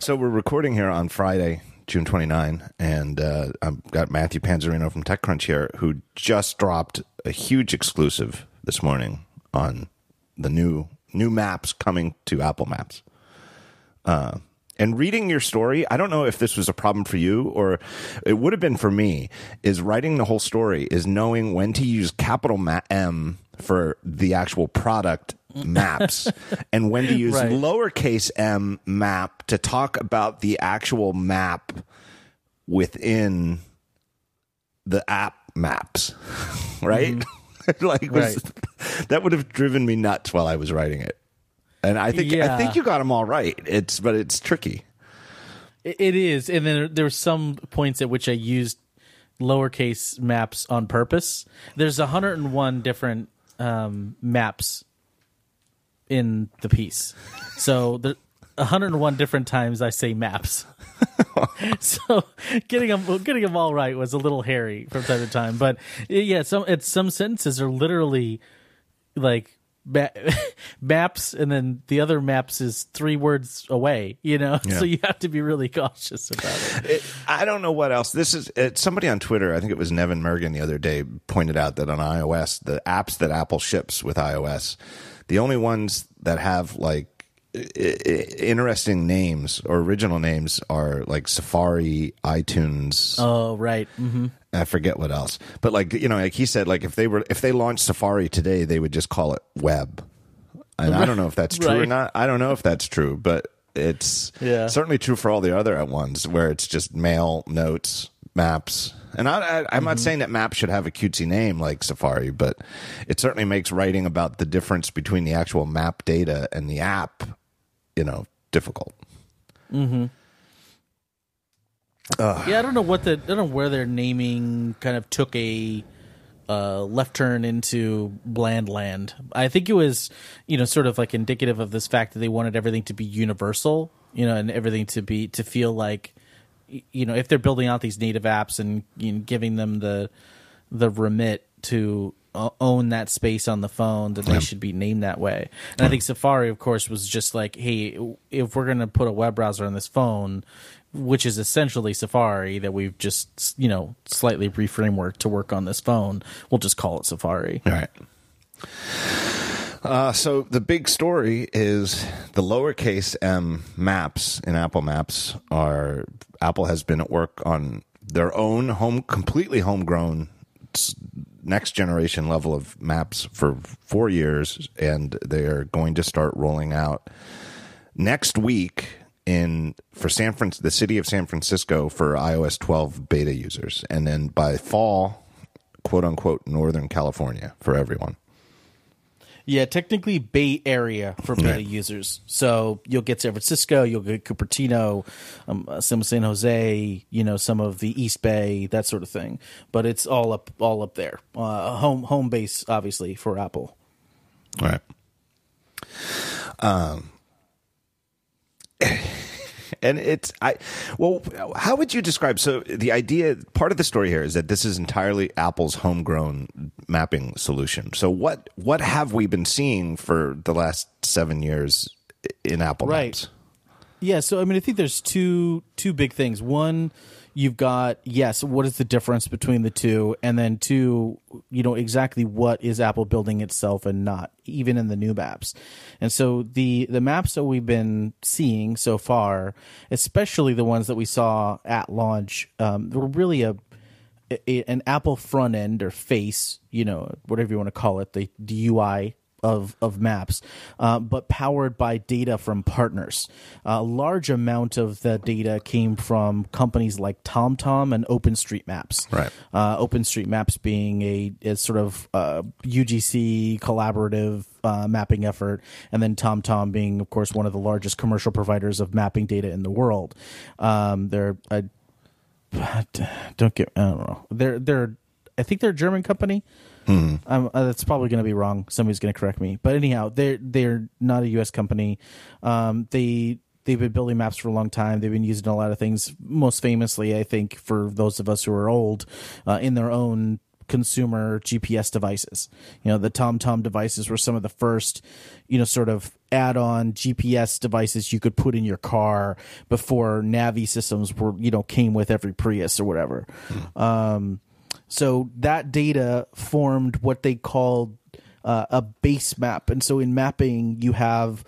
So we're recording here on Friday, June 29, and uh, I've got Matthew Panzarino from TechCrunch here, who just dropped a huge exclusive this morning on the new new maps coming to Apple Maps. Uh, and reading your story, I don't know if this was a problem for you or it would have been for me. Is writing the whole story is knowing when to use capital M for the actual product maps. And when to use Right. lowercase m map to talk about the actual map within the app maps right? Like was, that would have driven me nuts while i was writing it. And i think i think you got them all right. It's but it's tricky. It- it is, and then there were some points at which I used lowercase maps on purpose. There's 101 different um, maps in the piece, so the 101 different times I say maps. so getting them getting them all right was a little hairy from time to time, but yeah, some it's some sentences are literally like ma- maps and then the other maps is three words away you know Yeah. so you have to be really cautious about it it, I don't know what else. This is it, somebody on Twitter. I think it was Neven Mrgan the other day pointed out that on iOS, the apps that Apple ships with iOS, the only ones that have like interesting names or original names are like Safari, iTunes. oh right hmm I forget what else, but like you know, like he said, like if they were if they launched Safari today, they would just call it Web. And I don't know if that's true or not. I don't know if that's true, but it's Yeah. certainly true for all the other ones where it's just mail, notes, maps. And I, I, I'm Mm-hmm. not saying that maps should have a cutesy name like Safari, but it certainly makes writing about the difference between the actual map data and the app, you know, difficult. yeah i don't know what the i don't know where their naming kind of took a uh, left turn into bland land i think it was you know sort of like indicative of this fact that they wanted everything to be universal you know and everything to be to feel like you know if they're building out these native apps and you know, giving them the the remit to uh, own that space on the phone then they should be named that way. And i think safari of course was just like hey if we're going to put a web browser on this phone which is essentially safari that we've just you know slightly reframeworked to work on this phone we'll just call it safari. All right. Uh, so the big story is the lowercase m maps in Apple Maps are Apple has been at work on their own home, completely homegrown next generation level of maps for four years, and they are going to start rolling out next week in for San Fran, the city of San Francisco for iOS 12 beta users, and then by fall, quote unquote, Northern California for everyone. Yeah, technically Bay Area for beta Right. users. So you'll get San Francisco, you'll get Cupertino, um, uh, some of San Jose, you know, some of the East Bay, that sort of thing. But it's all up, all up there. Uh, home, home base, obviously for Apple. All right. Um, and it's I well, how would you describe? So the idea, part of the story here is that this is entirely Apple's homegrown mapping solution. So what what have we been seeing for the last seven years in Apple Right. Maps? Yeah, so I mean, I think there's two two big things. One, you've got yes, what is the difference between the two, and then two, you know exactly what is Apple building itself and not, even in the new maps. And so the the maps that we've been seeing so far, especially the ones that we saw at launch, um, were really a a, an Apple front end or face, you know, whatever you want to call it, the, the UI of of maps, uh, but powered by data from partners. a large amount of the data came from companies like TomTom and OpenStreetMaps. Right. Uh, OpenStreetMaps being a, a sort of uh, UGC collaborative uh, mapping effort, and then TomTom being, of course, one of the largest commercial providers of mapping data in the world. Um, they're a don't get I don't know. They're they're I think they're a German company. Um, uh, that's probably going to be wrong. Somebody's going to correct me. But anyhow, they're they're not a U.S. company. Um, they they've been building maps for a long time. They've been using a lot of things. Most famously, I think for those of us who are old, uh, in their own consumer GPS devices. You know, the TomTom devices were some of the first, you know, sort of add-on GPS devices you could put in your car before Navi systems were you know came with every Prius or whatever. Um, so that data formed what they called uh, a base map, and so in mapping you have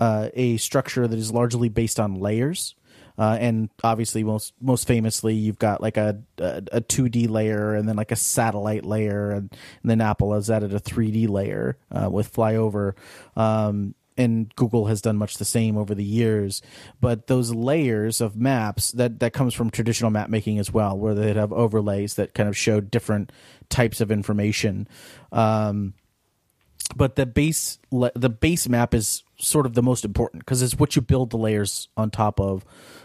uh, a structure that is largely based on layers. Uh, and obviously, most most famously, you've got like a a two D layer, and then like a satellite layer, and, and then Apple has added a three D layer uh, with Flyover. Um, and Google has done much the same over the years. But those layers of maps that that comes from traditional map making as well, where they'd have overlays that kind of show different types of information. Um, but the base the base map is sort of the most important because it's what you build the layers on top of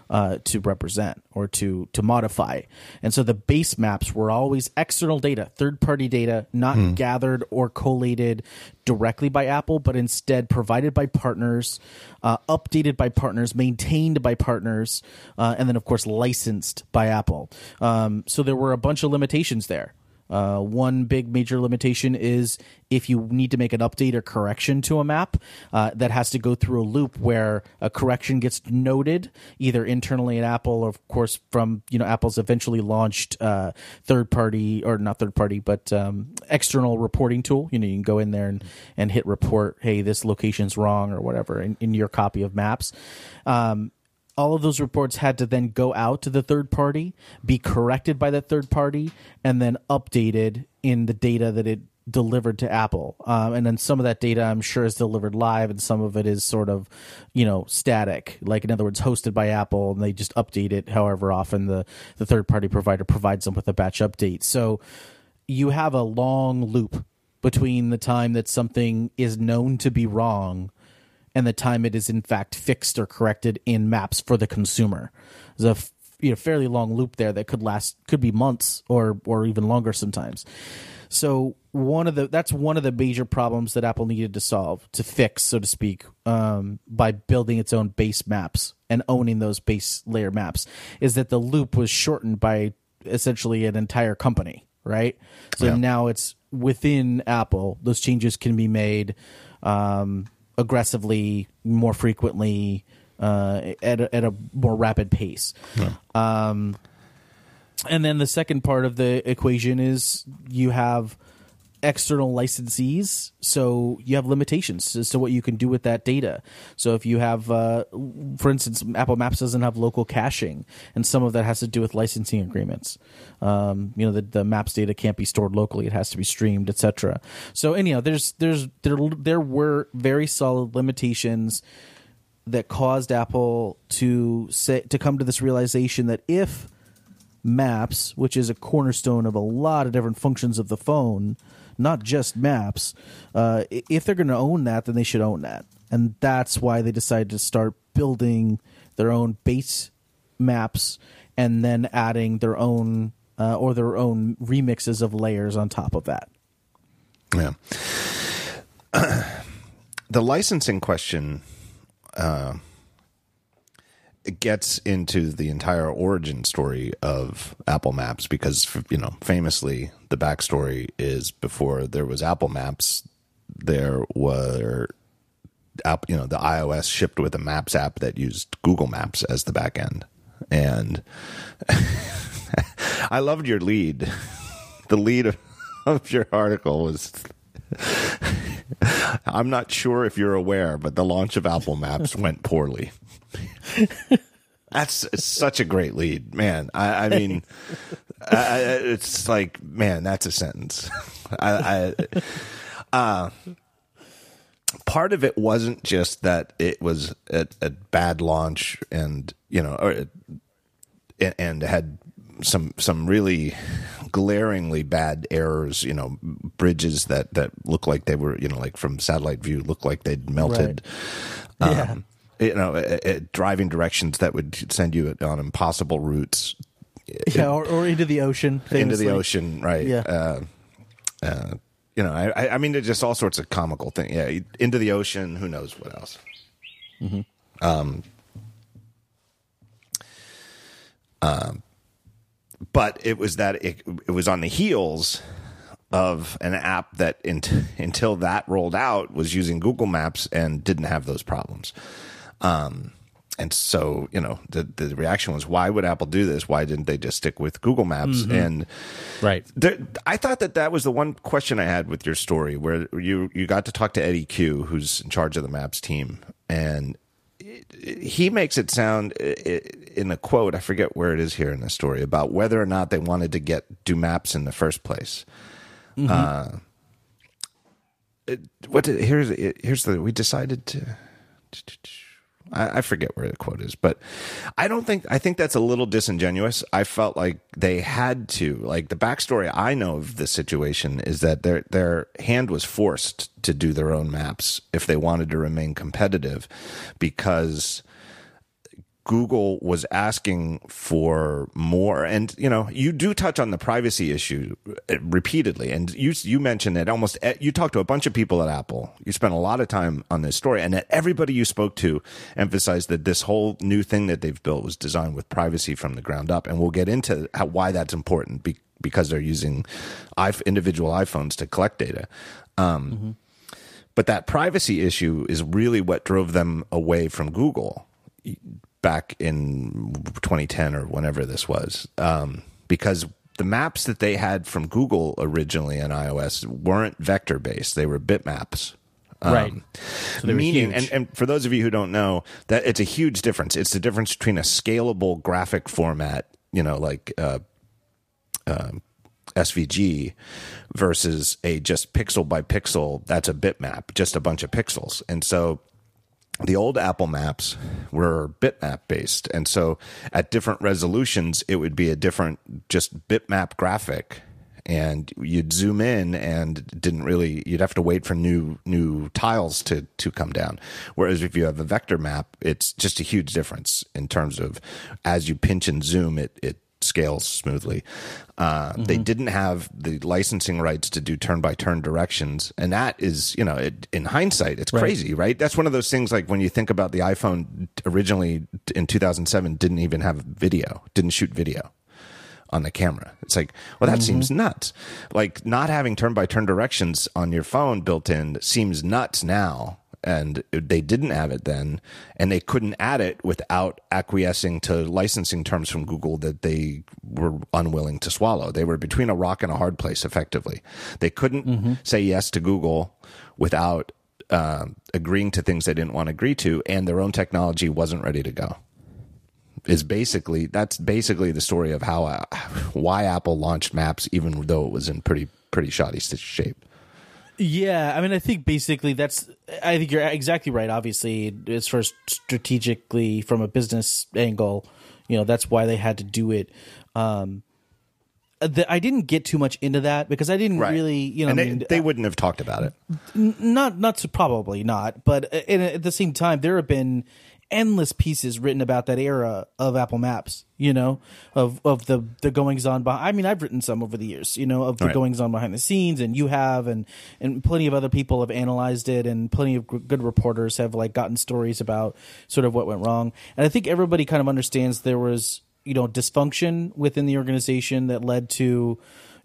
uh, to represent or to to modify. And so the base maps were always external data, third party data, not hmm. gathered or collated directly by Apple, but instead provided by partners, uh, updated by partners, maintained by partners, uh, and then of course licensed by Apple. Um, so there were a bunch of limitations there. Uh, one big major limitation is if you need to make an update or correction to a map, uh, that has to go through a loop where a correction gets noted either internally at Apple or, of course, from you know Apple's eventually launched uh, third party or not third party but um, external reporting tool. You know, you can go in there and, and hit report, hey, this location's wrong or whatever in, in your copy of Maps. Um, all of those reports had to then go out to the third party, be corrected by the third party, and then updated in the data that it delivered to Apple. Um, and then some of that data, I'm sure, is delivered live, and some of it is sort of, you know, static. Like in other words, hosted by Apple, and they just update it however often the the third party provider provides them with a batch update. So you have a long loop between the time that something is known to be wrong and the time it is in fact fixed or corrected in maps for the consumer. There's a you know, fairly long loop there that could last could be months or or even longer sometimes. So one of the that's one of the major problems that Apple needed to solve to fix, so to speak, um, by building its own base maps and owning those base layer maps, is that the loop was shortened by essentially an entire company, right? So yeah. now it's within Apple; those changes can be made. Um, aggressively, more frequently, uh, at a, at a more rapid pace. Yeah. Um, and then the second part of the equation is you have external licensees, so you have limitations as to what you can do with that data. So if you have, uh, for instance, Apple Maps doesn't have local caching, and some of that has to do with licensing agreements. Um, you know, the, the Maps data can't be stored locally; it has to be streamed, etc. So anyhow, there's there's there there were very solid limitations that caused Apple to say to come to this realization that if Maps, which is a cornerstone of a lot of different functions of the phone, not just maps. Uh, if they're going to own that, then they should own that, and that's why they decided to start building their own base maps and then adding their own uh, or their own remixes of layers on top of that. Yeah. the licensing question uh, it gets into the entire origin story of Apple Maps because you know famously the backstory is before there was Apple Maps, there were app you know the iOS shipped with a Maps app that used Google Maps as the back end, and I loved your lead. The lead of, of your article was. I'm not sure if you're aware, but the launch of Apple Maps went poorly. That's such a great lead, man. I, I mean, I, it's like, man, that's a sentence. I, uh, part of it wasn't just that it was a, a bad launch, and you know, or, and had some some really glaringly bad errors. You know, bridges that that look like they were, you know, like from satellite view, look like they'd melted. Right. Yeah. You know, driving directions that would send you on impossible routes. Yeah, or, or into the ocean. Famously. Into the ocean, right? Yeah. Uh, uh, you know, I, I mean, just all sorts of comical things. Yeah, into the ocean. Who knows what else? Mm-hmm. Um, um, but it was that it, it was on the heels of an app that in, until that rolled out was using Google Maps and didn't have those problems. Um, and so you know the the reaction was why would apple do this? Why didn't they just stick with google maps? Mm-hmm. and right. there, i thought that that was the one question i had with your story where you you got to talk to Eddy Cue who's in charge of the maps team. And he makes it sound in a quote i forget where it is here in the story about whether or not they wanted to get do maps in the first place. Mm-hmm. uh, what did, here's here's the we decided to I, I forget where the quote is, but I don't think I think that's a little disingenuous. I felt like they had to. Like the backstory I know of the situation is that their their hand was forced to do their own maps if they wanted to remain competitive, because Google was asking for more, and you know, you do touch on the privacy issue uh, repeatedly, and you you mentioned that almost you talked to a bunch of people at Apple. You spent a lot of time on this story, and that everybody you spoke to emphasized that this whole new thing that they've built was designed with privacy from the ground up, and we'll get into how, why that's important be, because they're using individual iPhones to collect data. Um, mm-hmm. But that privacy issue is really what drove them away from Google back in 2010 or whenever this was, um, because the maps that they had from Google originally on iOS weren't vector based; they were bitmaps. Um, right. So meaning, and, and for those of you who don't know, that it's a huge difference. It's the difference between a scalable graphic format, you know, like uh, uh, SVG, versus a just pixel by pixel. That's a bitmap, just a bunch of pixels. And so the old Apple Maps were bitmap based. And so at different resolutions, it would be a different, just bitmap graphic. And you'd zoom in and didn't really, you'd have to wait for new, new tiles to, to come down. Whereas if you have a vector map, it's just a huge difference in terms of as you pinch and zoom, it, it scales smoothly. Uh, mm-hmm. They didn't have the licensing rights to do turn by turn directions, and that is, you know, it, in hindsight, it's right. crazy, right? That's one of those things. Like when you think about the iPhone originally in 2007, didn't even have video, didn't shoot video on the camera. It's like, well, that mm-hmm. seems nuts. Like not having turn by turn directions on your phone built in seems nuts now and they didn't have it then, and they couldn't add it without acquiescing to licensing terms from Google that they were unwilling to swallow. They were between a rock and a hard place, effectively. They couldn't mm-hmm. say yes to Google without uh, agreeing to things they didn't want to agree to, and their own technology wasn't ready to go. Is basically that's basically the story of how uh, why Apple launched Maps, even though it was in pretty pretty shoddy shape. Yeah, I mean, I think basically that's. I think you're exactly right. Obviously, it's first strategically from a business angle. You know, that's why they had to do it. Um, the, I didn't get too much into that because I didn't right. really, you know, and they, I mean, they wouldn't have talked about it. Not, not to, probably not, but uh, at the same time, there have been endless pieces written about that era of Apple Maps, you know, of of the the goings on behind. I mean, I've written some over the years, you know, of the right. goings on behind the scenes, and you have, and and plenty of other people have analyzed it, and plenty of good reporters have like gotten stories about sort of what went wrong. And I think everybody kind of understands there was you know dysfunction within the organization that led to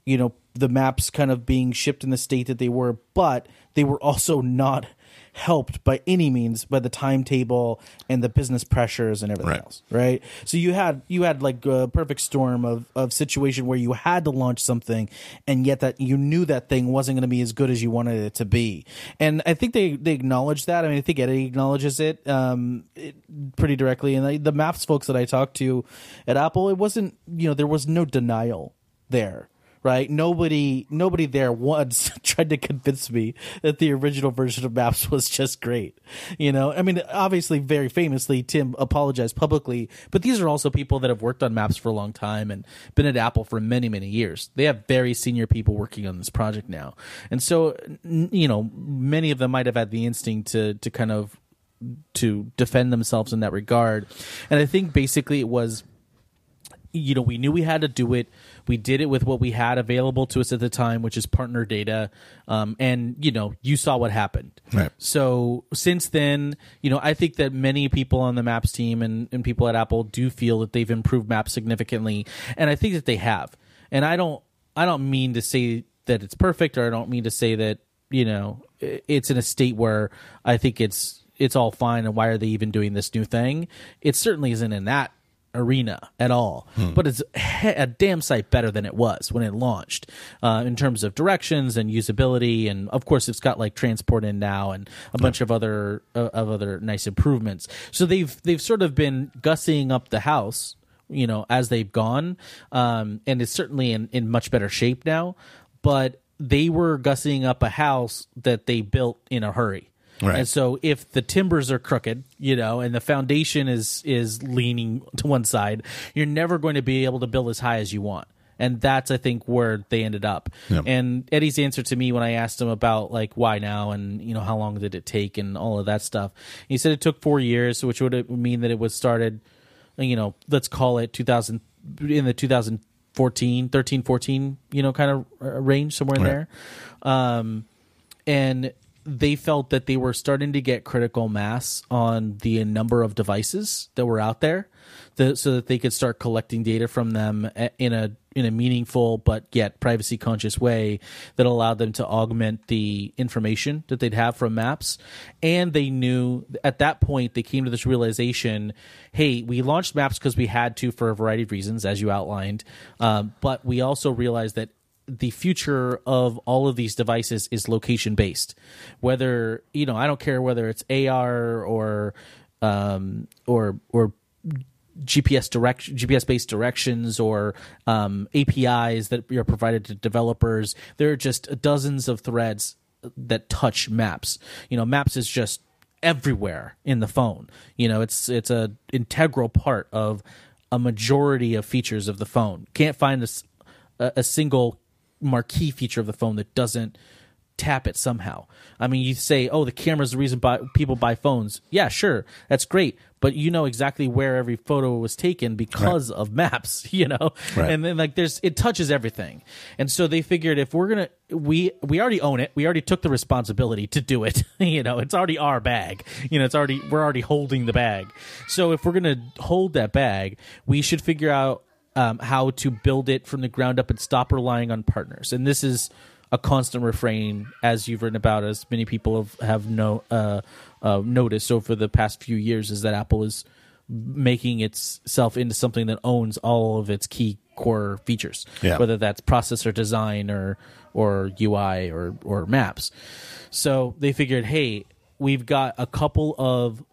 you know the maps kind of being shipped in the state that they were, but they were also not helped by any means by the timetable and the business pressures and everything right. else, right? So you had you had like a perfect storm of of situation where you had to launch something, and yet that you knew that thing wasn't going to be as good as you wanted it to be. And I think they they acknowledge that. I mean, I think Eddy acknowledges it, um, it pretty directly. And the, the Maps folks that I talked to at Apple, it wasn't you know there was no denial there right? Nobody, nobody there once tried to convince me that the original version of Maps was just great. You know, I mean, obviously, very famously, Tim apologized publicly, but these are also people that have worked on Maps for a long time and been at Apple for many, many years. They have very senior people working on this project now, and so you know, many of them might have had the instinct to to kind of to defend themselves in that regard, and I think basically it was you know, we knew we had to do it. We did it with what we had available to us at the time, which is partner data. Um, and you know, you saw what happened. Right. So since then, you know, I think that many people on the Maps team and, and people at Apple do feel that they've improved Maps significantly, and I think that they have. And I don't, I don't mean to say that it's perfect, or I don't mean to say that you know it's in a state where I think it's it's all fine and why are they even doing this new thing? It certainly isn't in that arena at all, hmm. but it's a damn sight better than it was when it launched uh, in terms of directions and usability, and of course it's got like transport in now and a bunch of other uh, of other nice improvements. So they've they've sort of been gussying up the house, you know, as they've gone, um, and it's certainly in in much better shape now, but. They were gussying up a house that they built in a hurry Right. And so if the timbers are crooked, you know, and the foundation is is leaning to one side, you're never going to be able to build as high as you want. And that's I think where they ended up. And Eddy's answer to me when I asked him about like why now and you know how long did it take and all of that stuff. He said it took 4 years, which would mean that it was started you know, let's call it 2000 in the 2014, 13, 14, you know, kind of range somewhere in right. there. Um and they felt that they were starting to get critical mass on the number of devices that were out there, the, so that they could start collecting data from them in a in a meaningful but yet privacy conscious way that allowed them to augment the information that they'd have from maps. And they knew at that point they came to this realization: hey, we launched maps because we had to for a variety of reasons, as you outlined, um, but we also realized that the future of all of these devices is location based. Whether you know, I don't care whether it's AR or um, or or GPS direct GPS based directions or um, APIs that are provided to developers. There are just dozens of threads that touch maps. You know, maps is just everywhere in the phone. You know, it's it's a integral part of a majority of features of the phone. Can't find a, a single marquee feature of the phone that doesn't tap it somehow. I mean, you say, "Oh, the camera's the reason buy, people buy phones." Yeah, sure, that's great, but you know exactly where every photo was taken because right. of maps, you know. Right. And then like there's it touches everything, and so they figured if we're gonna we we already own it, we already took the responsibility to do it. you know, it's already our bag. You know, it's already we're already holding the bag. So if we're gonna hold that bag, we should figure out um, how to build it from the ground up and stop relying on partners. And this is a constant refrain, as you've written about, as many people have have no, uh, uh, noticed over the past few years, is that Apple is making itself into something that owns all of its key core features, yeah. whether that's processor design or or UI or or maps. So they figured, hey, we've got a couple of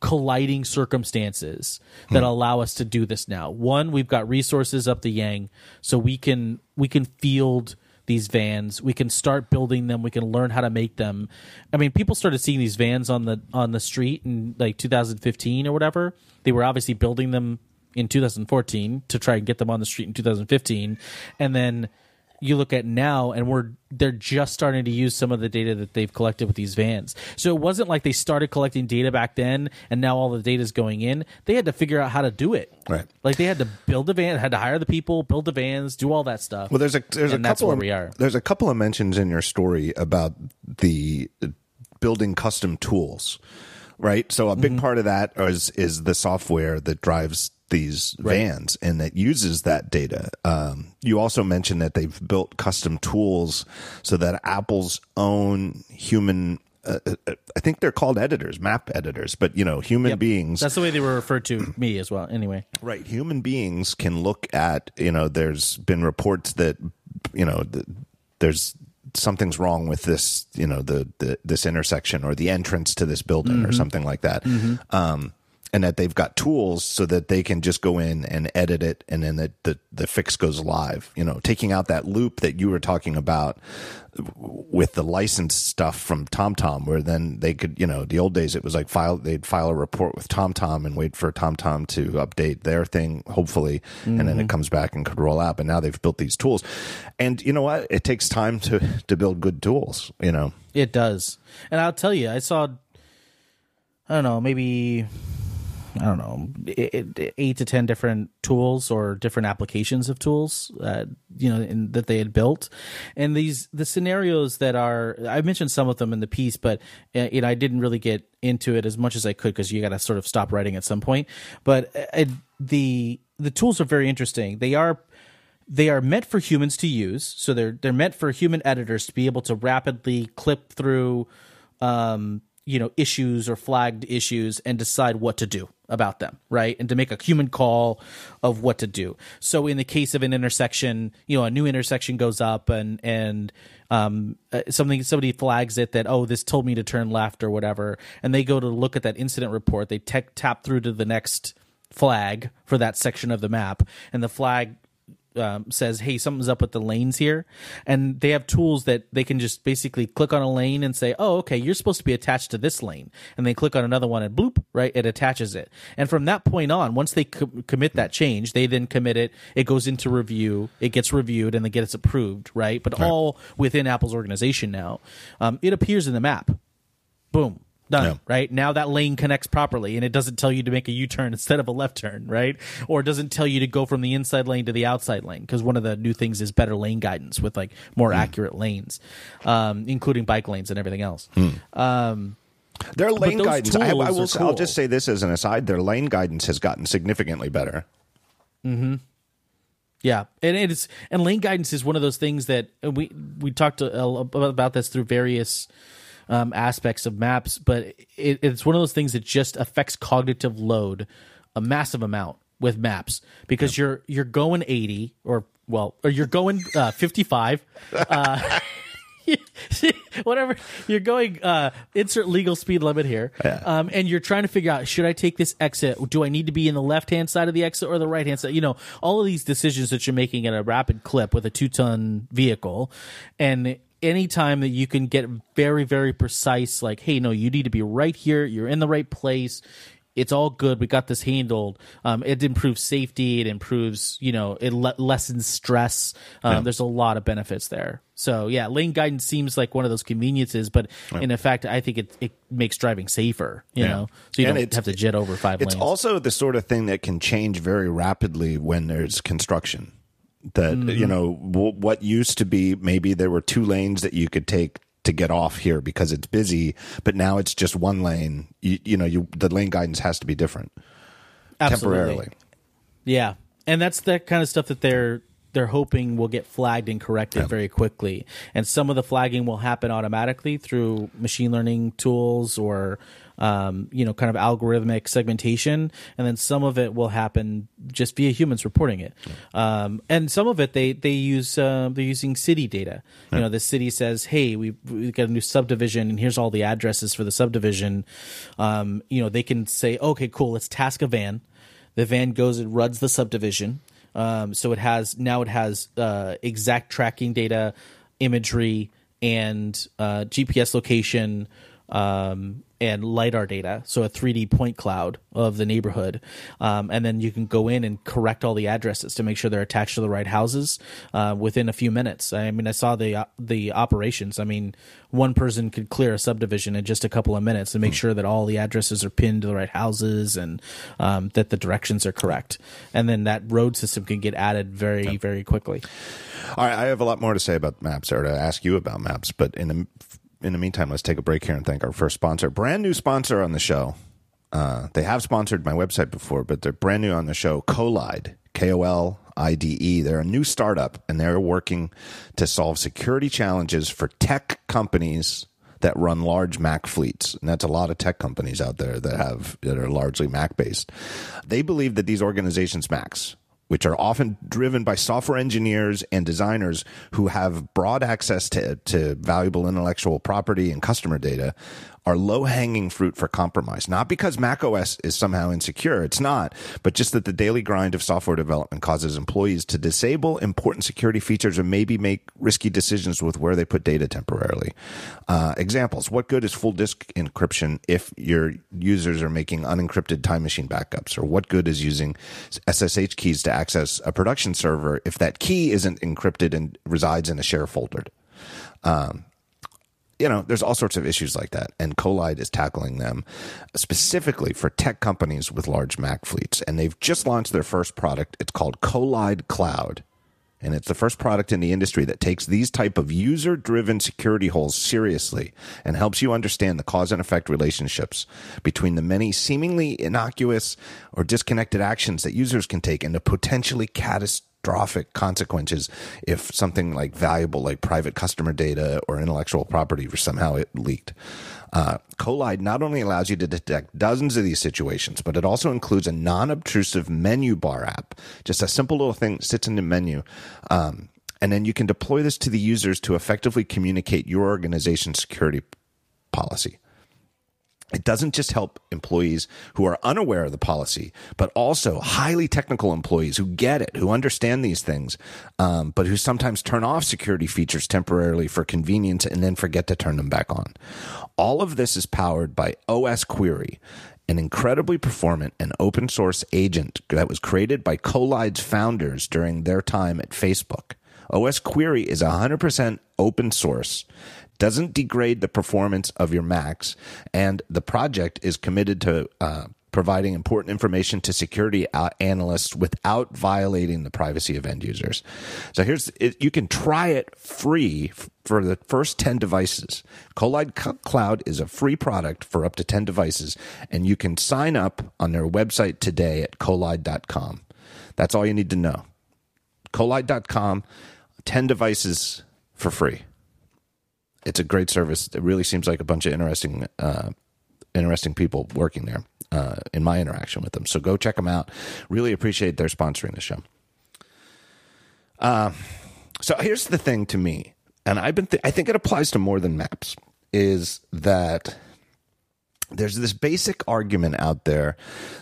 colliding circumstances that hmm. allow us to do this now. One, we've got resources up the yang, so we can we can field these vans. We can start building them. We can learn how to make them. I mean, people started seeing these vans on the on the street in like 2015 or whatever. They were obviously building them in 2014 to try and get them on the street in 2015, and then you look at now and we're they're just starting to use some of the data that they've collected with these vans. So it wasn't like they started collecting data back then and now all the data is going in. They had to figure out how to do it. Right. Like they had to build the van, had to hire the people, build the vans, do all that stuff. Well, there's a there's and a couple of, we are. There's a couple of mentions in your story about the building custom tools. Right. So a big mm-hmm. part of that is is the software that drives these right. vans and that uses that data. Um, you also mentioned that they've built custom tools so that Apple's own human uh, uh, I think they're called editors, map editors, but you know, human yep. beings. That's the way they were referred to me as well. Anyway, right? Human beings can look at. You know, there's been reports that you know the, there's something's wrong with this. You know, the, the this intersection or the entrance to this building mm-hmm. or something like that. Mm-hmm. Um, and that they've got tools so that they can just go in and edit it and then the, the, the fix goes live you know taking out that loop that you were talking about with the licensed stuff from TomTom, where then they could, you know, the old days it was like file they'd file a report with TomTom and wait for TomTom to update their thing, hopefully, mm-hmm. and then it mm-hmm. comes back and could roll out. But now they've built these tools, and you know what? It takes time to to build good tools. You know, it does. And I'll tell you, I saw, I don't know, maybe I don't know, eight to ten different tools or different applications of tools, uh, you know, in, that they had built, and these the scenarios that are I mentioned some of them in the piece, but uh, you know I didn't really get into it as much as I could because you got to sort of stop writing at some point. But uh, the the tools are very interesting. They are they are meant for humans to use. So they're they're meant for human editors to be able to rapidly clip through, um, you know, issues or flagged issues and decide what to do about them, right? And to make a human call of what to do. So in the case of an intersection, you know, a new intersection goes up and and um, uh, something somebody flags it that oh this told me to turn left or whatever, and they go to look at that incident report. They te- tap through to the next flag for that section of the map, and the flag um, says, "Hey, something's up with the lanes here," and they have tools that they can just basically click on a lane and say, "Oh, okay, you're supposed to be attached to this lane," and they click on another one and bloop, right, it attaches it. And from that point on, once they co- commit that change, they then commit it. It goes into review, it gets reviewed, and then gets approved, right? But right. all within Apple's organization now. Um, it appears in the map. Boom done yeah. right now that lane connects properly and it doesn't tell you to make a u-turn instead of a left turn right or it doesn't tell you to go from the inside lane to the outside lane because one of the new things is better lane guidance with like more mm. accurate lanes um, including bike lanes and everything else mm. um, their lane guidance I, I will cool. i'll just say this as an aside their lane guidance has gotten significantly better mm-hmm yeah, and it's and lane guidance is one of those things that we we talked about this through various um, aspects of maps, but it, it's one of those things that just affects cognitive load a massive amount with maps because yeah. you're you're going 80 or well or you're going uh, 55 uh, whatever you're going uh, insert legal speed limit here yeah. um, and you're trying to figure out should i take this exit do i need to be in the left hand side of the exit or the right hand side you know all of these decisions that you're making at a rapid clip with a two ton vehicle and anytime that you can get very very precise like hey no you need to be right here. You're in the right place. It's all good. We got this handled. Um, it improves safety. It improves you know it le- lessens stress. Um, yeah. there's a lot of benefits there. So yeah lane guidance seems like one of those conveniences but yeah. in effect i think it, it makes driving safer you yeah. know? So you and don't have to jet over five it's lanes. also the sort of thing that can change very rapidly when there's construction that mm-hmm. you know w- what used to be maybe there were two lanes that you could take to get off here because it's busy but now it's just one lane you, you know you the lane guidance has to be different Absolutely. temporarily yeah and that's the kind of stuff that they're they're hoping will get flagged and corrected yeah. very quickly. And some of the flagging will happen automatically through machine learning tools or um, you know, kind of algorithmic segmentation, and then some of it will happen just via humans reporting it. Um, and some of it they they use uh, they're using city data. You know, the city says, "Hey, we we got a new subdivision, and here's all the addresses for the subdivision." Um, you know, they can say, "Okay, cool, let's task a van." The van goes and runs the subdivision. Um, so it has now it has uh, exact tracking data, imagery, and uh, GPS location, um, and lidar data, so a 3D point cloud of the neighborhood, um, and then you can go in and correct all the addresses to make sure they're attached to the right houses uh, within a few minutes. I mean, I saw the uh, the operations. I mean, one person could clear a subdivision in just a couple of minutes and make hmm. sure that all the addresses are pinned to the right houses and um, that the directions are correct, and then that road system can get added very yep. very quickly. All right, I have a lot more to say about maps or to ask you about maps, but in the in the meantime, let's take a break here and thank our first sponsor, brand new sponsor on the show. Uh, they have sponsored my website before, but they're brand new on the show. Kolide, K O L I D E. They're a new startup, and they're working to solve security challenges for tech companies that run large Mac fleets. And that's a lot of tech companies out there that have that are largely Mac based. They believe that these organizations, Macs, which are often driven by software engineers and designers who have broad access to, to valuable intellectual property and customer data, are low hanging fruit for compromise. Not because macOS is somehow insecure, it's not, but just that the daily grind of software development causes employees to disable important security features or maybe make risky decisions with where they put data temporarily. Uh, examples What good is full disk encryption if your users are making unencrypted time machine backups? Or what good is using SSH keys to access a production server if that key isn't encrypted and resides in a share folder? Um, you know, there's all sorts of issues like that. And Kolide is tackling them specifically for tech companies with large Mac fleets. And they've just launched their first product. It's called Kolide Cloud. And it's the first product in the industry that takes these type of user driven security holes seriously and helps you understand the cause and effect relationships between the many seemingly innocuous or disconnected actions that users can take and the potentially catastrophic catastrophic consequences if something like valuable, like private customer data or intellectual property, were somehow it leaked. Uh, Kolide not only allows you to detect dozens of these situations, but it also includes a non-obtrusive menu bar app, just a simple little thing that sits in the menu. Um, and then you can deploy this to the users to effectively communicate your organization's security policy. It doesn't just help employees who are unaware of the policy, but also highly technical employees who get it, who understand these things, um, but who sometimes turn off security features temporarily for convenience and then forget to turn them back on. All of this is powered by osquery, an incredibly performant and open source agent that was created by Kolide's founders during their time at Facebook. osquery is 100% open source doesn't degrade the performance of your Macs, and the project is committed to uh, providing important information to security analysts without violating the privacy of end users. So here's it, you can try it free for the first 10 devices. Kolide Cloud is a free product for up to 10 devices and you can sign up on their website today at kolide.com. That's all you need to know. kolide.com 10 devices for free it's a great service. It really seems like a bunch of interesting, uh, interesting people working there uh, in my interaction with them. So go check them out. Really appreciate their sponsoring the show. Uh, so here's the thing to me, and I've been th- I think it applies to more than maps. Is that there's this basic argument out there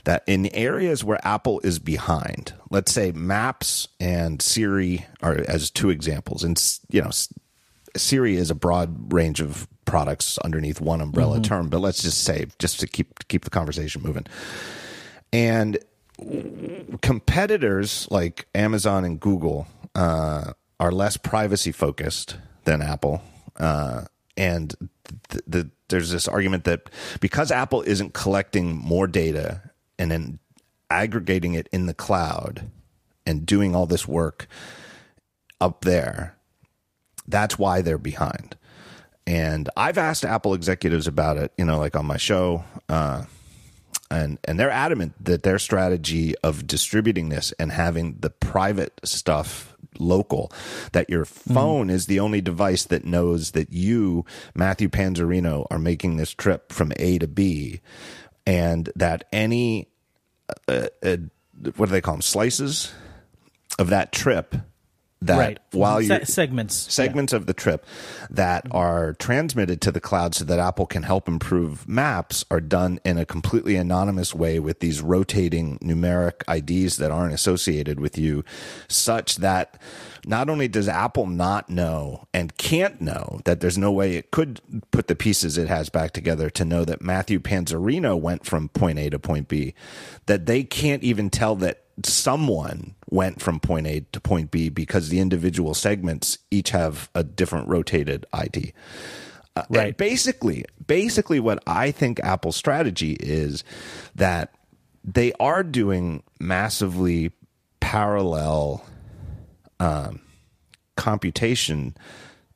that in areas where Apple is behind, let's say Maps and Siri are as two examples, and you know Siri is a broad range of products underneath one umbrella mm-hmm. term, but let's just say just to keep keep the conversation moving. And competitors like Amazon and Google uh, are less privacy focused than Apple, uh, and the, the, there's this argument that because Apple isn't collecting more data and then aggregating it in the cloud and doing all this work up there that's why they're behind. And I've asked Apple executives about it, you know, like on my show, uh, and and they're adamant that their strategy of distributing this and having the private stuff local that your mm-hmm. phone mm. is the only device that knows that you Matthew Panzarino are making this trip from A to B and that any uh, uh, what do they call them slices of that trip that right. while you Se- segments segments yeah. of the trip that mm-hmm. are transmitted to the cloud so that Apple can help improve maps are done in a completely anonymous way with these rotating numeric IDs that aren't associated with you such that not only does Apple not know and can't know that there's no way it could put the pieces it has back together to know that Matthew Panzarino went from point A to point B, that they can't even tell that someone went from point A to point B because the individual segments each have a different rotated ID. Uh, right. basically, basically, what I think Apple's strategy is that they are doing massively parallel um, computation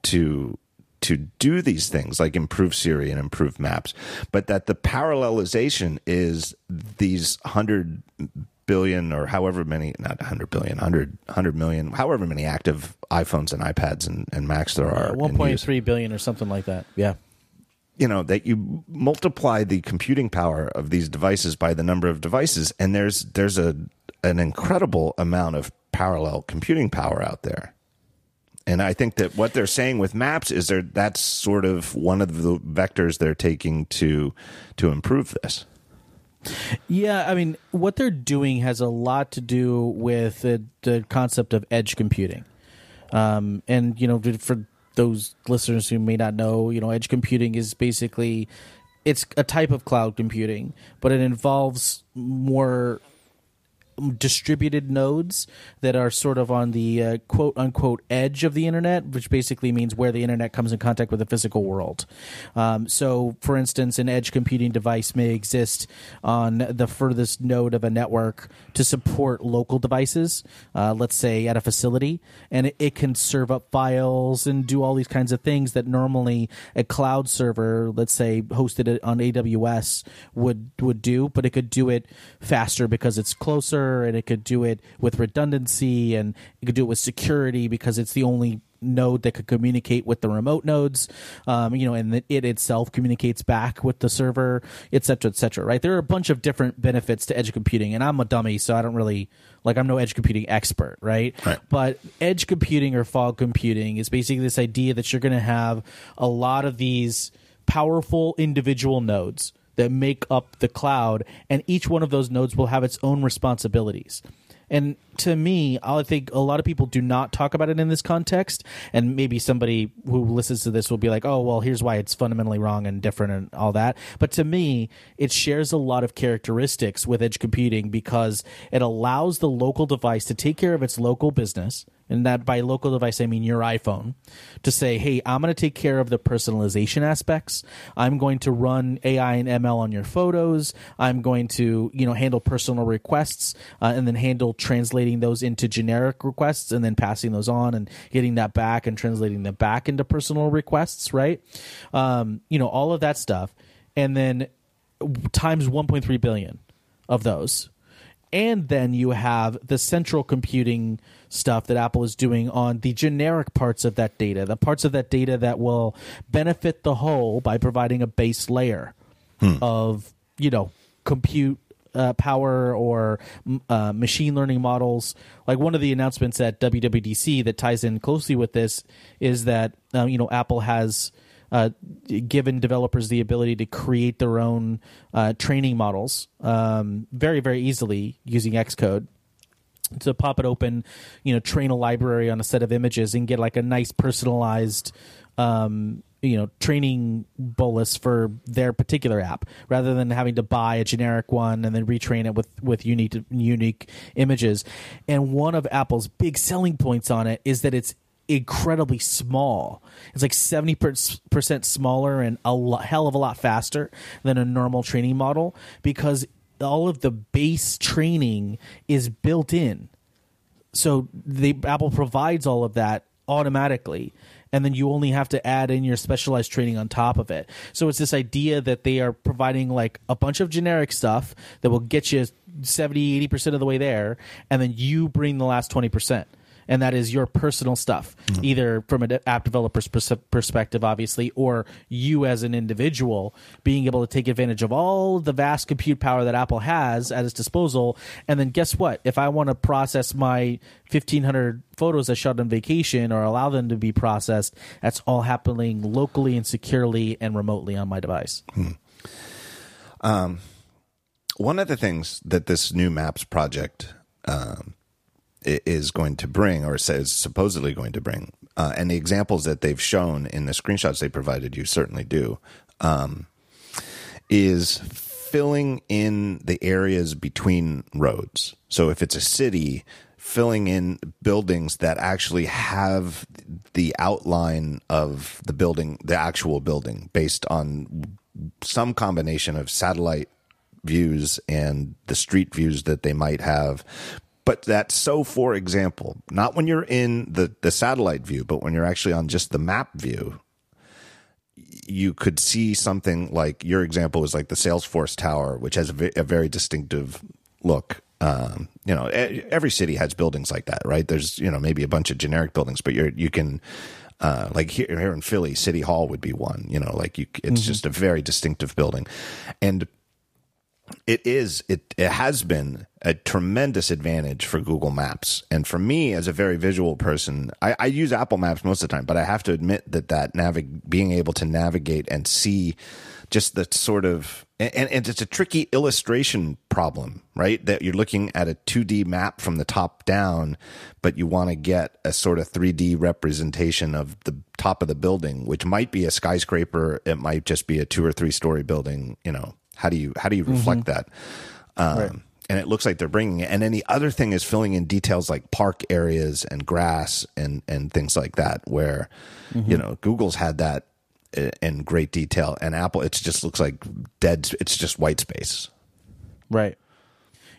to to do these things like improve Siri and improve maps, but that the parallelization is these hundred billion or however many, not 100 billion, 100, 100 million, however many active iPhones and iPads and, and Macs there are. Yeah, 1.3 billion or something like that. Yeah. You know, that you multiply the computing power of these devices by the number of devices, and there's there's a an incredible amount of parallel computing power out there. And I think that what they're saying with maps is there that's sort of one of the vectors they're taking to to improve this. Yeah, I mean, what they're doing has a lot to do with the, the concept of edge computing. Um, and, you know, for those listeners who may not know, you know, edge computing is basically it's a type of cloud computing, but it involves more distributed nodes that are sort of on the uh, quote unquote edge of the internet, which basically means where the internet comes in contact with the physical world. Um, so, for instance, an edge computing device may exist on the furthest node of a network to support local devices, uh, let's say at a facility, and it, it can serve up files and do all these kinds of things that normally a cloud server, let's say hosted on AWS, would would do, but it could do it faster because it's closer and it could do it with redundancy and it could do it with security because it's the only node that could communicate with the remote nodes, um, you know, and it itself communicates back with the server, et cetera, et cetera, right? There are a bunch of different benefits to edge computing, and I'm a dummy, so I don't really like I'm no edge computing expert, right? Right. But edge computing or fog computing is basically this idea that you're going to have a lot of these powerful individual nodes that make up the cloud, and each one of those nodes will have its own responsibilities. And to me, I think a lot of people do not talk about it in this context. And maybe somebody who listens to this will be like, oh, well, here's why it's fundamentally wrong and different and all that. But to me, it shares a lot of characteristics with edge computing because it allows the local device to take care of its local business and that by local device I mean your iPhone, to say, hey, I'm going to take care of the personalization aspects. I'm going to run AI and ML on your photos. I'm going to you know handle personal requests uh, and then handle translating those into generic requests and then passing those on and getting that back and translating them back into personal requests. Right, um, you know all of that stuff, and then times 1.3 billion of those and then you have the central computing stuff that Apple is doing on the generic parts of that data, the parts of that data that will benefit the whole by providing a base layer hmm. of, you know, compute uh, power or uh, machine learning models. Like one of the announcements at WWDC that ties in closely with this is that, um, you know, Apple has – uh, given developers the ability to create their own uh, training models um, very very easily using Xcode to pop it open, you know, train a library on a set of images and get like a nice personalized, um, you know, training bolus for their particular app, rather than having to buy a generic one and then retrain it with with unique unique images. And one of Apple's big selling points on it is that it's incredibly small. It's like 70% smaller and a hell of a lot faster than a normal training model because all of the base training is built in. So the Apple provides all of that automatically and then you only have to add in your specialized training on top of it. So it's this idea that they are providing like a bunch of generic stuff that will get you 70 80% of the way there and then you bring the last 20% and that is your personal stuff, mm-hmm. either from an app developer's pers- perspective, obviously, or you as an individual being able to take advantage of all the vast compute power that Apple has at its disposal. And then guess what? If I want to process my 1500 photos I shot on vacation or allow them to be processed, that's all happening locally and securely and remotely on my device. Hmm. Um, one of the things that this new Maps project um, is going to bring, or says supposedly going to bring, uh, and the examples that they've shown in the screenshots they provided you certainly do, um, is filling in the areas between roads. So if it's a city, filling in buildings that actually have the outline of the building, the actual building, based on some combination of satellite views and the street views that they might have but that's so, for example, not when you're in the, the satellite view, but when you're actually on just the map view, you could see something like your example is like the Salesforce Tower, which has a, a very distinctive look. Um, you know, every city has buildings like that, right? There's, you know, maybe a bunch of generic buildings, but you're, you can, uh, like here, here in Philly, City Hall would be one, you know, like you, it's mm-hmm. just a very distinctive building. And it is it it has been a tremendous advantage for Google Maps and for me as a very visual person I, I use Apple Maps most of the time but I have to admit that that navig- being able to navigate and see just the sort of and, and it's a tricky illustration problem right that you're looking at a 2D map from the top down but you want to get a sort of 3D representation of the top of the building which might be a skyscraper it might just be a two or three story building you know how do you how do you reflect mm-hmm. that? Um, right. And it looks like they're bringing it. And then the other thing is filling in details like park areas and grass and and things like that, where mm-hmm. you know Google's had that in great detail, and Apple it just looks like dead. It's just white space. Right.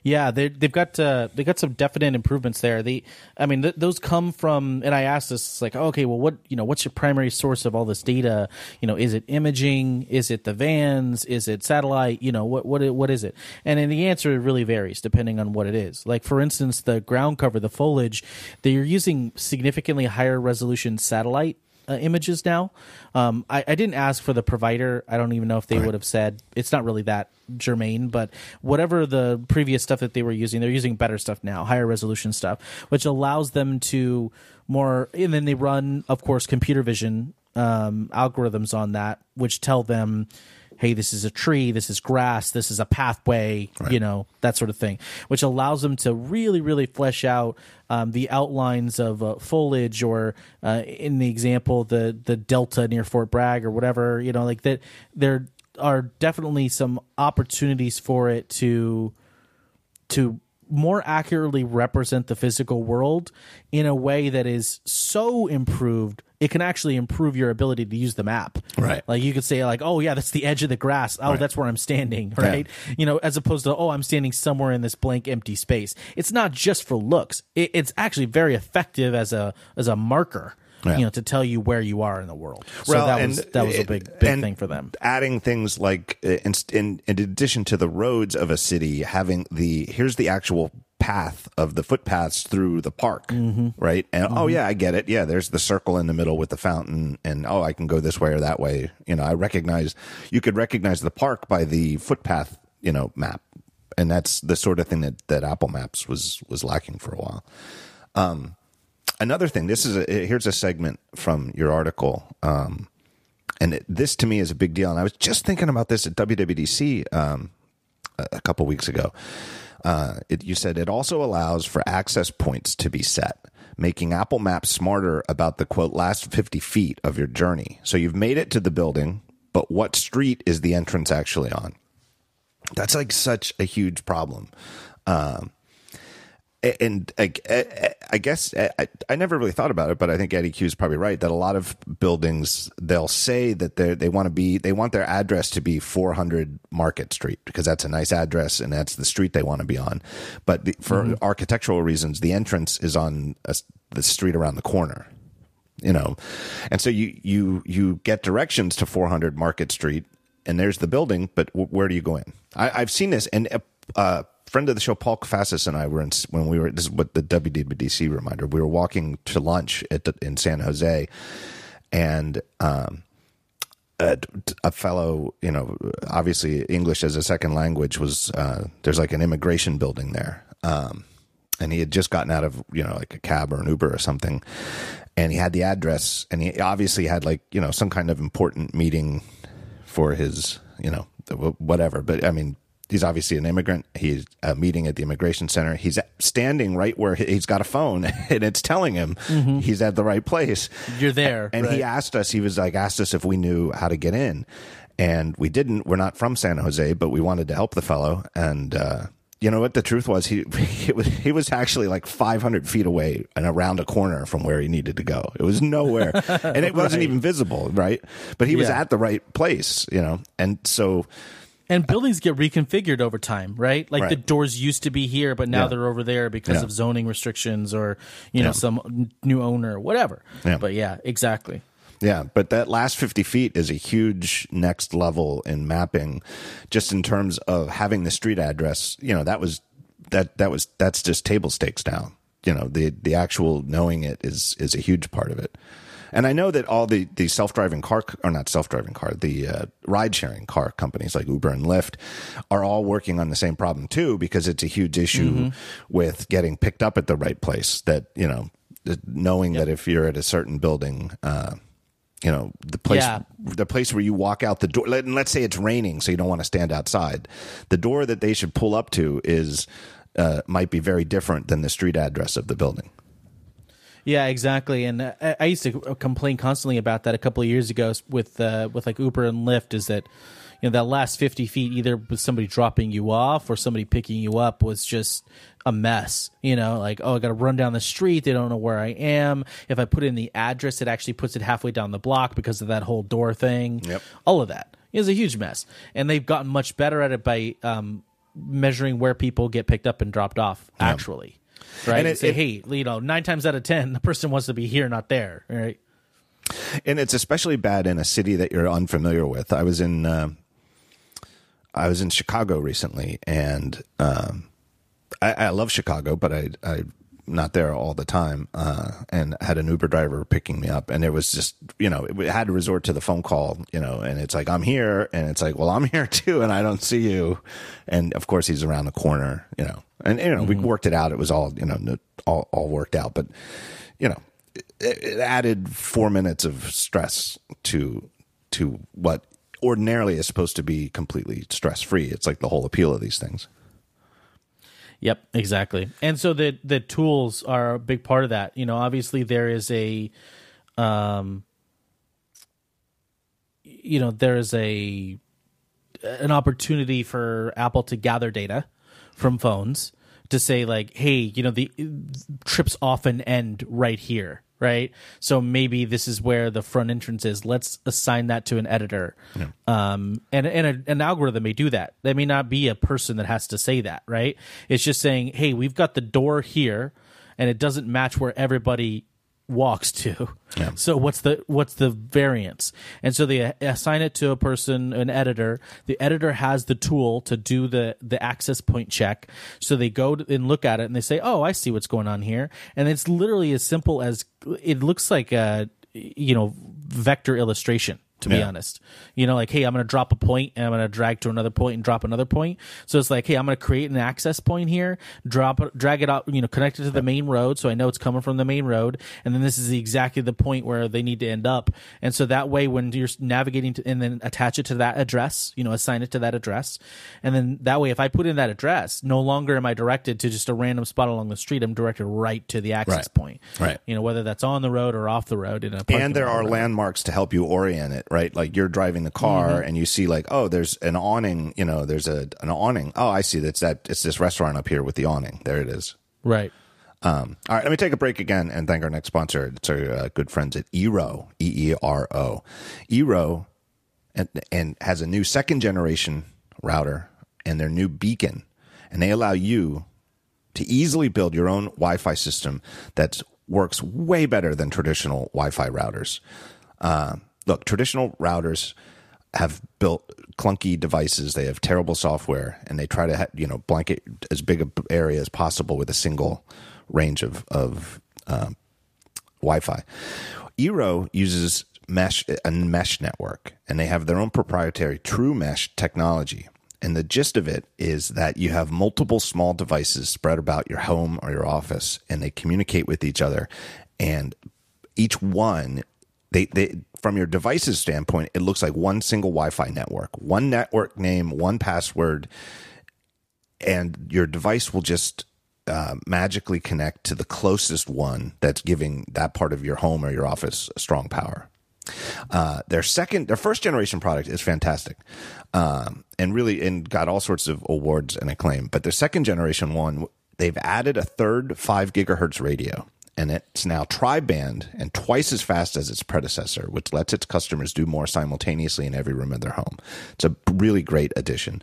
Yeah, they they've got uh, they got some definite improvements there. They, I mean, th- those come from, and I asked this like, okay, well, what you know, what's your primary source of all this data? You know, is it imaging? Is it the vans? Is it satellite? You know, what what what is it? And then the answer really varies depending on what it is. Like for instance, the ground cover, the foliage, they're using significantly higher resolution satellite uh, images now. Um, I, I, didn't ask for the provider. I don't even know if they right. would have said it's not really that germane, but whatever the previous stuff that they were using, they're using better stuff now, higher resolution stuff, which allows them to more. And then they run, of course, computer vision um, algorithms on that, which tell them hey, this is a tree, this is grass, this is a pathway, right. you know, that sort of thing, which allows them to really, really flesh out um, the outlines of uh, foliage or, uh, in the example, the the delta near Fort Bragg or whatever, you know, like that. There are definitely some opportunities for it to to more accurately represent the physical world in a way that is so improved it can actually improve your ability to use the map. Right. Like you could say like, oh yeah, that's the edge of the grass. Oh, right. that's where I'm standing. Right. Yeah. You know, as opposed to oh, I'm standing somewhere in this blank empty space. It's not just for looks. It, it's actually very effective as a as a marker. Yeah. you know, to tell you where you are in the world. So well, that was that was a big big thing for them. Adding things like uh, in, in in addition to the roads of a city, having the here's the actual path of the footpaths through the park, mm-hmm. right? And oh, mm-hmm. oh yeah, I get it. Yeah, there's the circle in the middle with the fountain, and oh, I can go this way or that way. You know, I recognize you could recognize the park by the footpath, you know, map, and that's the sort of thing that that Apple Maps was was lacking for a while. Um, another thing. This is a, here's a segment from your article. Um, and it, this to me is a big deal. And I was just thinking about this at WWDC um, a, a couple weeks ago. Uh, it, you said it also allows for access points to be set, making Apple Maps smarter about the quote last 50 feet of your journey. So you've made it to the building, but what street is the entrance actually on? That's like such a huge problem. Um, and I, I guess I, I, never really thought about it, but I think Eddy Cue is probably right that a lot of buildings they'll say that they they want to be they want their address to be 400 Market Street because that's a nice address and that's the street they want to be on. But the, for mm-hmm. architectural reasons, the entrance is on a, the street around the corner. You know, and so you you you get directions to 400 Market Street, and there's the building, but w- where do you go in? I, have seen this, and uh, friend of the show, Paul Kafasis, and I were in when we were. This is what the WWDC reminder. We were walking to lunch at the, in San Jose, and um, a, a, fellow, you know, obviously English as a second language was. Uh, there's like an immigration building there, um, and he had just gotten out of you know like a cab or an Uber or something, and he had the address, and he obviously had like you know some kind of important meeting for his you know whatever. But I mean he's obviously an immigrant. He's a meeting at the immigration center. He's standing right where he's got a phone and it's telling him mm-hmm. he's at the right place. You're there. And right. he asked us, he was like, asked us if we knew how to get in. And we didn't. We're not from San Jose, but we wanted to help the fellow. And, uh, you know what the truth was? He he was, he was actually like 500 feet away and around a corner from where he needed to go. It was nowhere, and it wasn't right. even visible, right? But he was at the right place, you know. And so and buildings get reconfigured over time, right? Like right. the doors used to be here, but now yeah. they're over there because yeah. of zoning restrictions or you know yeah. some new owner, or whatever. But yeah, exactly. Yeah, but that last 50 feet is a huge next level in mapping, just in terms of having the street address. You know, that was that that was that's just table stakes now. You know, the the actual knowing it is is a huge part of it. And I know that all the, the self driving car, or not self driving car, the uh, ride sharing car companies like Uber and Lyft are all working on the same problem too, because it's a huge issue mm-hmm. with getting picked up at the right place. That, you know, knowing yep. that if you're at a certain building, uh, you know the place yeah. the place where you walk out the door and let's say it's raining so you don't want to stand outside the door that they should pull up to is uh, might be very different than the street address of the building yeah, exactly. And I, I, used to complain constantly about that a couple of years ago with uh, with like Uber and Lyft. Is that you know that last fifty feet, either with somebody dropping you off or somebody picking you up, was just a mess. You know, like oh, I got to run down the street. They don't know where I am. If I put in the address, it actually puts it halfway down the block because of that whole door thing. Yep. All of that is a huge mess, and they've gotten much better at it by um, measuring where people get picked up and dropped off actually. Right? And it- Say, it- hey, you know, nine times out of ten, the person wants to be here, not there. Right? and it's especially bad in a city that you're unfamiliar with. I was in uh, I was in Chicago recently, and um, I, I love Chicago, but I I not there all the time, uh, and had an Uber driver picking me up, and it was just you know it had to resort to the phone call, you know, and it's like I'm here, and it's like well I'm here too, and I don't see you, and of course he's around the corner, you know, and you know we worked it out. It was all you know all all worked out, but you know it, it added four minutes of stress to to what ordinarily is supposed to be completely stress free. It's like the whole appeal of these things. Yep, exactly. And so the the tools are a big part of that. You know, obviously there is a um you know, there is a an opportunity for Apple to gather data from phones to say like, hey, you know, the trips often end right here, right? So maybe this is where the front entrance is. Let's assign that to an editor. Um, and and a, an algorithm may do that. There may not be a person that has to say that, right? It's just saying, hey, we've got the door here, and it doesn't match where everybody walks to. So what's the what's the variance? And so they assign it to a person, an editor. The editor has the tool to do the the access point check. So they go to- and look at it and they say, "Oh, I see what's going on here." And it's literally as simple as it looks like a you know vector illustration. To be honest, you know, like, hey, I'm going to drop a point and I'm going to drag to another point and drop another point. So it's like, hey, I'm going to create an access point here, drop, it- drag it out, you know, connect it to the main road. So I know it's coming from the main road. And then this is exactly the point where they need to end up. And so that way, when you're navigating to, and then attach it to that address, you know, assign it to that address. And then that way, if I put in that address, no longer am I directed to just a random spot along the street. I'm directed right to the access Right. point. Right. You know, whether that's on the road or off the road in a and there are whatever. landmarks to help you orient it right? Like you're driving the car and you see like oh there's an awning you know there's a an awning. Oh i see. That's that it's this restaurant up here with the awning. There it is. Right. um, all right let me take a break again and thank our next sponsor it's our uh, good friends at eero e-e-r-o eero and, and has a new second generation router and their new beacon and they allow you to easily build your own Wi-Fi system that works way better than traditional Wi-Fi routers. Uh, look, traditional routers have built clunky devices. They have terrible software, and they try to you know blanket as big an area as possible with a single range of of um, Wi-Fi. Eero uses mesh a mesh network, and they have their own proprietary True Mesh technology. And the gist of it is that you have multiple small devices spread about your home or your office, and they communicate with each other. And each one, they, they from your device's standpoint, it looks like one single Wi-Fi network, one network name, one password, and your device will just uh, magically connect to the closest one that's giving that part of your home or your office strong power. Uh, their second, their first generation product is fantastic, um, and really, and got all sorts of awards and acclaim. But their second generation one, they've added a third five gigahertz radio, and it's now tri-band and twice as fast as its predecessor, which lets its customers do more simultaneously in every room of their home. It's a really great addition.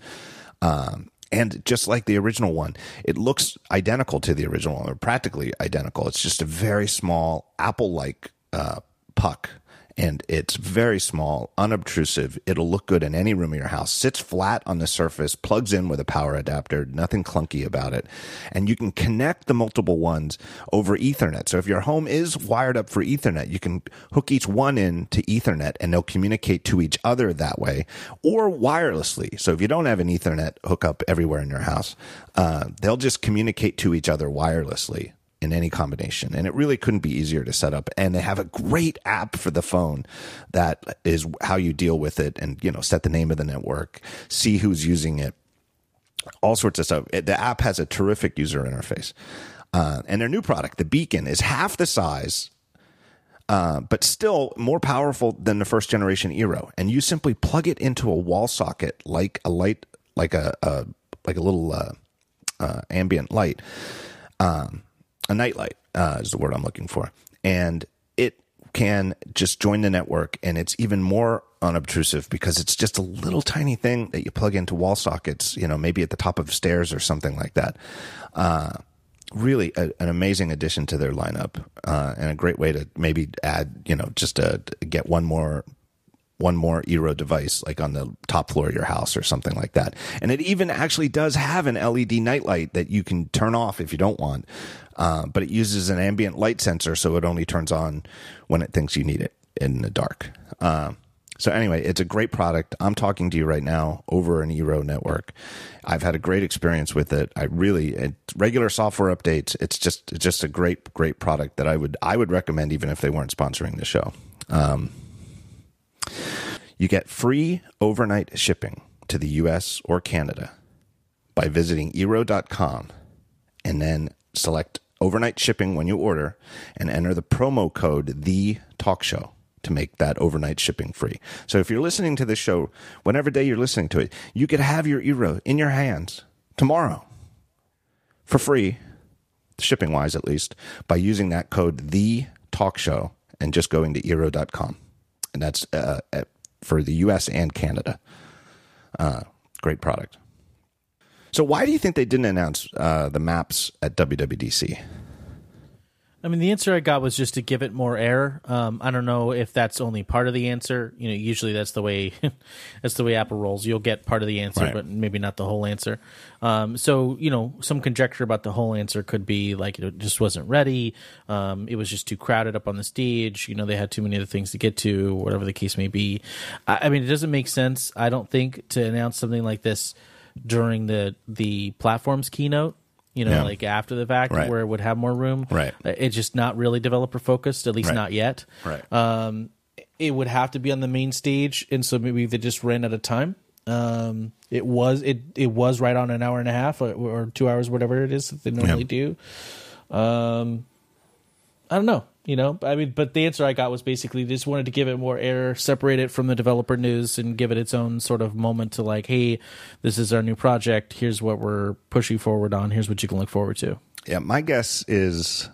Um, and just like the original one, it looks identical to the original one, or practically identical. It's just a very small Apple-like uh, puck, and it's very small, unobtrusive. It'll look good in any room of your house. Sits flat on the surface, plugs in with a power adapter. Nothing clunky about it, and you can connect the multiple ones over Ethernet. So if your home is wired up for Ethernet, you can hook each one in to Ethernet, and they'll communicate to each other that way, or wirelessly. So if you don't have an Ethernet hookup everywhere in your house, uh, they'll just communicate to each other wirelessly in any combination. And it really couldn't be easier to set up. And they have a great app for the phone that is how you deal with it and, you know, set the name of the network, see who's using it, all sorts of stuff. The app has a terrific user interface. Uh, and their new product, the Beacon, is half the size uh, but still more powerful than the first generation Eero. And you simply plug it into a wall socket like a light, like a, a like a little uh, uh, ambient light, um, a nightlight uh, is the word I'm looking for, and it can just join the network, and it's even more unobtrusive because it's just a little tiny thing that you plug into wall sockets, you know, maybe at the top of stairs or something like that. Uh, really a, an amazing addition to their lineup uh, and a great way to maybe add, you know, just to get one more one more Eero device like on the top floor of your house or something like that. And it even actually does have an LED nightlight that you can turn off if you don't want. Uh, but it uses an ambient light sensor, so it only turns on when it thinks you need it in the dark. Uh, so anyway, it's a great product. I'm talking to you right now over an Eero network. I've had a great experience with it. I really regular software updates. It's just it's just a great great product that I would I would recommend even if they weren't sponsoring the show. Um, you get free overnight shipping to the U.S. or Canada by visiting Eero.com and then select overnight shipping when you order and enter the promo code the talk show to make that overnight shipping free. So if you're listening to this show, whenever day you're listening to it, you could have your Eero in your hands tomorrow for free, shipping wise at least, by using that code the talk show and just going to Eero.com. And that's uh, for the US and Canada. Uh, great product. So why do you think they didn't announce uh, the maps at WWDC? I mean, the answer I got was just to give it more air. Um, I don't know if that's only part of the answer. You know, usually that's the way that's the way Apple rolls. You'll get part of the answer, right. but maybe not the whole answer. Um, so, you know, some conjecture about the whole answer could be like it just wasn't ready. Um, it was just too crowded up on the stage. You know, they had too many other things to get to, whatever the case may be. I, I mean, it doesn't make sense. I don't think to announce something like this during the the platform's keynote you know, yeah. like after the fact right. where it would have more room. Right. Uh, it's just not really developer focused, at least right. not yet. Right. Um, it would have to be on the main stage, and so maybe they just ran out of time. Um, it was it it was right on an hour and a half or, or two hours, whatever it is that they normally yeah. do. Um, I don't know. You know, I mean, but the answer I got was basically just wanted to give it more air, separate it from the developer news, and give it its own sort of moment to like, hey, this is our new project. Here's what we're pushing forward on. Here's what you can look forward to. Yeah, my guess is,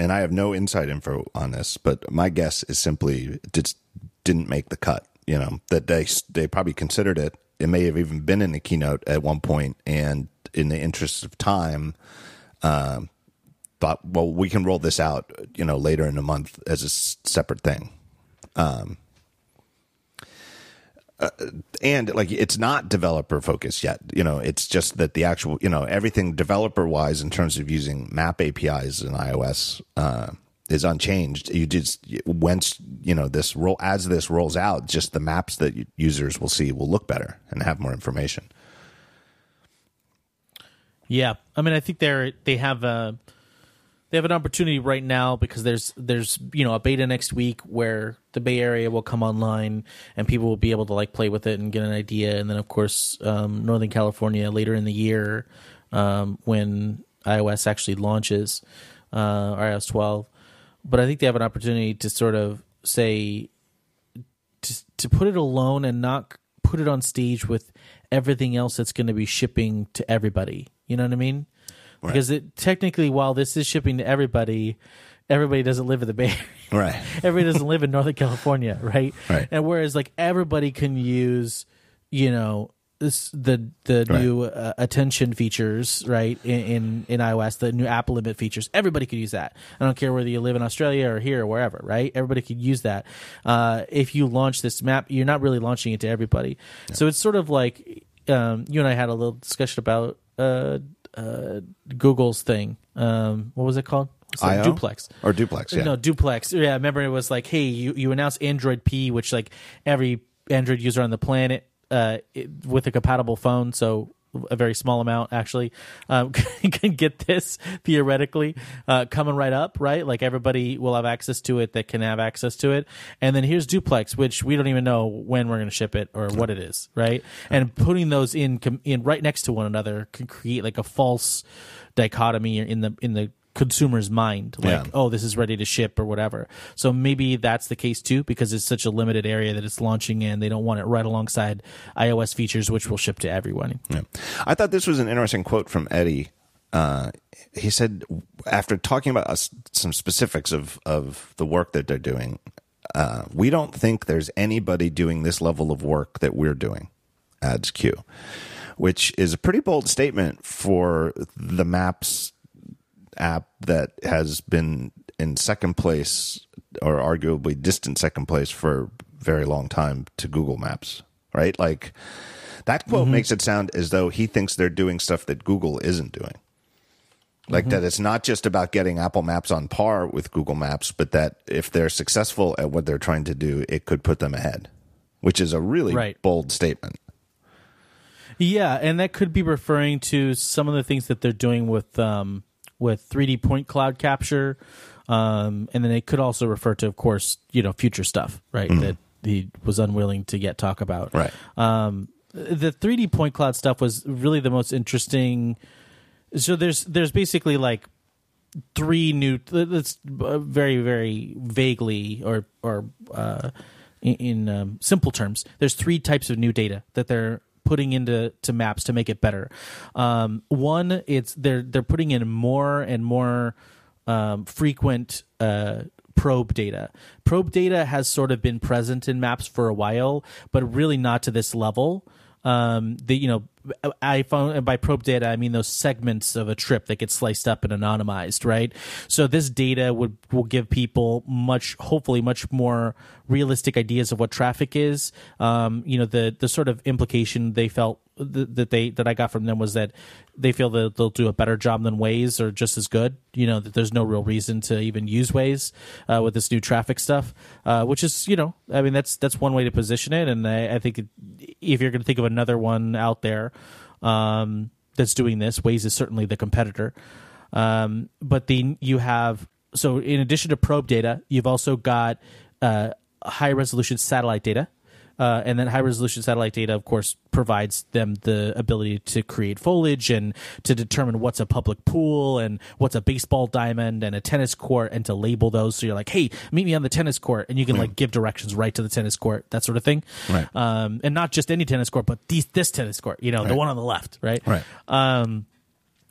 and I have no inside info on this, but my guess is simply just didn't make the cut. You know that they they probably considered it. It may have even been in the keynote at one point, and in the interest of time. Uh, thought, well, we can roll this out, you know, later in the month as a separate thing. Um, uh, and like it's not developer focused yet. You know it's just that the actual you know everything developer wise in terms of using map apis in ios uh, is unchanged. You just once you know this roll as this rolls out just the maps that users will see will look better and have more information. Yeah. I mean i think they're they have a they have an opportunity right now because there's there's you know a beta next week where the Bay Area will come online and people will be able to like play with it and get an idea, and then of course um, Northern California later in the year um, when iOS actually launches uh, iOS 12. But I think they have an opportunity to sort of say to to put it alone and not put it on stage with everything else that's going to be shipping to everybody. You know what I mean? Right. because it technically, while this is shipping to everybody, everybody doesn't live in the Bay Area. Right. everybody doesn't live in Northern California, right? Right. And whereas like everybody can use, you know, this the the right. new uh, attention features, right? In, in, in iOS, the new app limit features, everybody could use that. I don't care whether you live in Australia or here or wherever, right? Everybody could use that. Uh, if you launch this map, you're not really launching it to everybody. Yeah. So it's sort of like um, you and I had a little discussion about uh, uh, Google's thing. Um, what was it called? It? Duplex or Duplex? Yeah. No, Duplex. Yeah, I remember it was like, hey, you you announced Android P, which like every Android user on the planet uh, it, with a compatible phone. So a very small amount actually um, can get this theoretically uh, coming right up right? Like everybody will have access to it that can have access to it. And then here's duplex which we don't even know when we're going to ship it or what it is right? And putting those in in right next to one another can create like a false dichotomy in the in the consumer's mind like yeah. oh this is ready to ship or whatever so maybe that's the case too because it's such a limited area that it's launching in they don't want it right alongside ios features which will ship to everyone yeah. i thought this was an interesting quote from Eddy uh, he said after talking about us, some specifics of of the work that they're doing, uh, we don't think there's anybody doing this level of work that we're doing. Adds Cue, which is a pretty bold statement for the Maps app that has been in second place or arguably distant second place for a very long time to Google Maps, right? Like that quote mm-hmm. makes it sound as though he thinks they're doing stuff that Google isn't doing. Like mm-hmm. that it's not just about getting Apple Maps on par with Google Maps, but that if they're successful at what they're trying to do, it could put them ahead, which is a really right. bold statement. Yeah, and that could be referring to some of the things that they're doing with um, with 3D point cloud capture, um, and then it could also refer to, of course, you know, future stuff, right? Mm-hmm. That he was unwilling to yet talk about. Right. Um, the 3D point cloud stuff was really the most interesting. So there's there's basically like three new. That's very very vaguely or or uh, in, in um, simple terms. There's three types of new data that they're putting into to maps to make it better. Um, one, it's they're they're putting in more and more um, frequent uh, probe data. Probe data has sort of been present in maps for a while, but really not to this level um, the you know I found by probe data I mean those segments of a trip that get sliced up and anonymized, right? So this data would will give people much, hopefully, much more realistic ideas of what traffic is. Um, you know, the the sort of implication they felt that they that I got from them was that they feel that they'll do a better job than Waze or just as good. You know that there's no real reason to even use Waze uh, with this new traffic stuff, uh, which is you know I mean that's that's one way to position it, and I, I think if you're going to think of another one out there um, that's doing this, Waze is certainly the competitor. Um, but then you have so in addition to probe data, you've also got uh, high resolution satellite data uh, and then high resolution satellite data, of course, provides them the ability to create foliage and to determine what's a public pool and what's a baseball diamond and a tennis court and to label those. So you're like, hey, meet me on the tennis court. And you can like give directions right to the tennis court, that sort of thing. Right. Um, and not just any tennis court, but these, this tennis court, you know, right. the one on the left, right? Right. Um,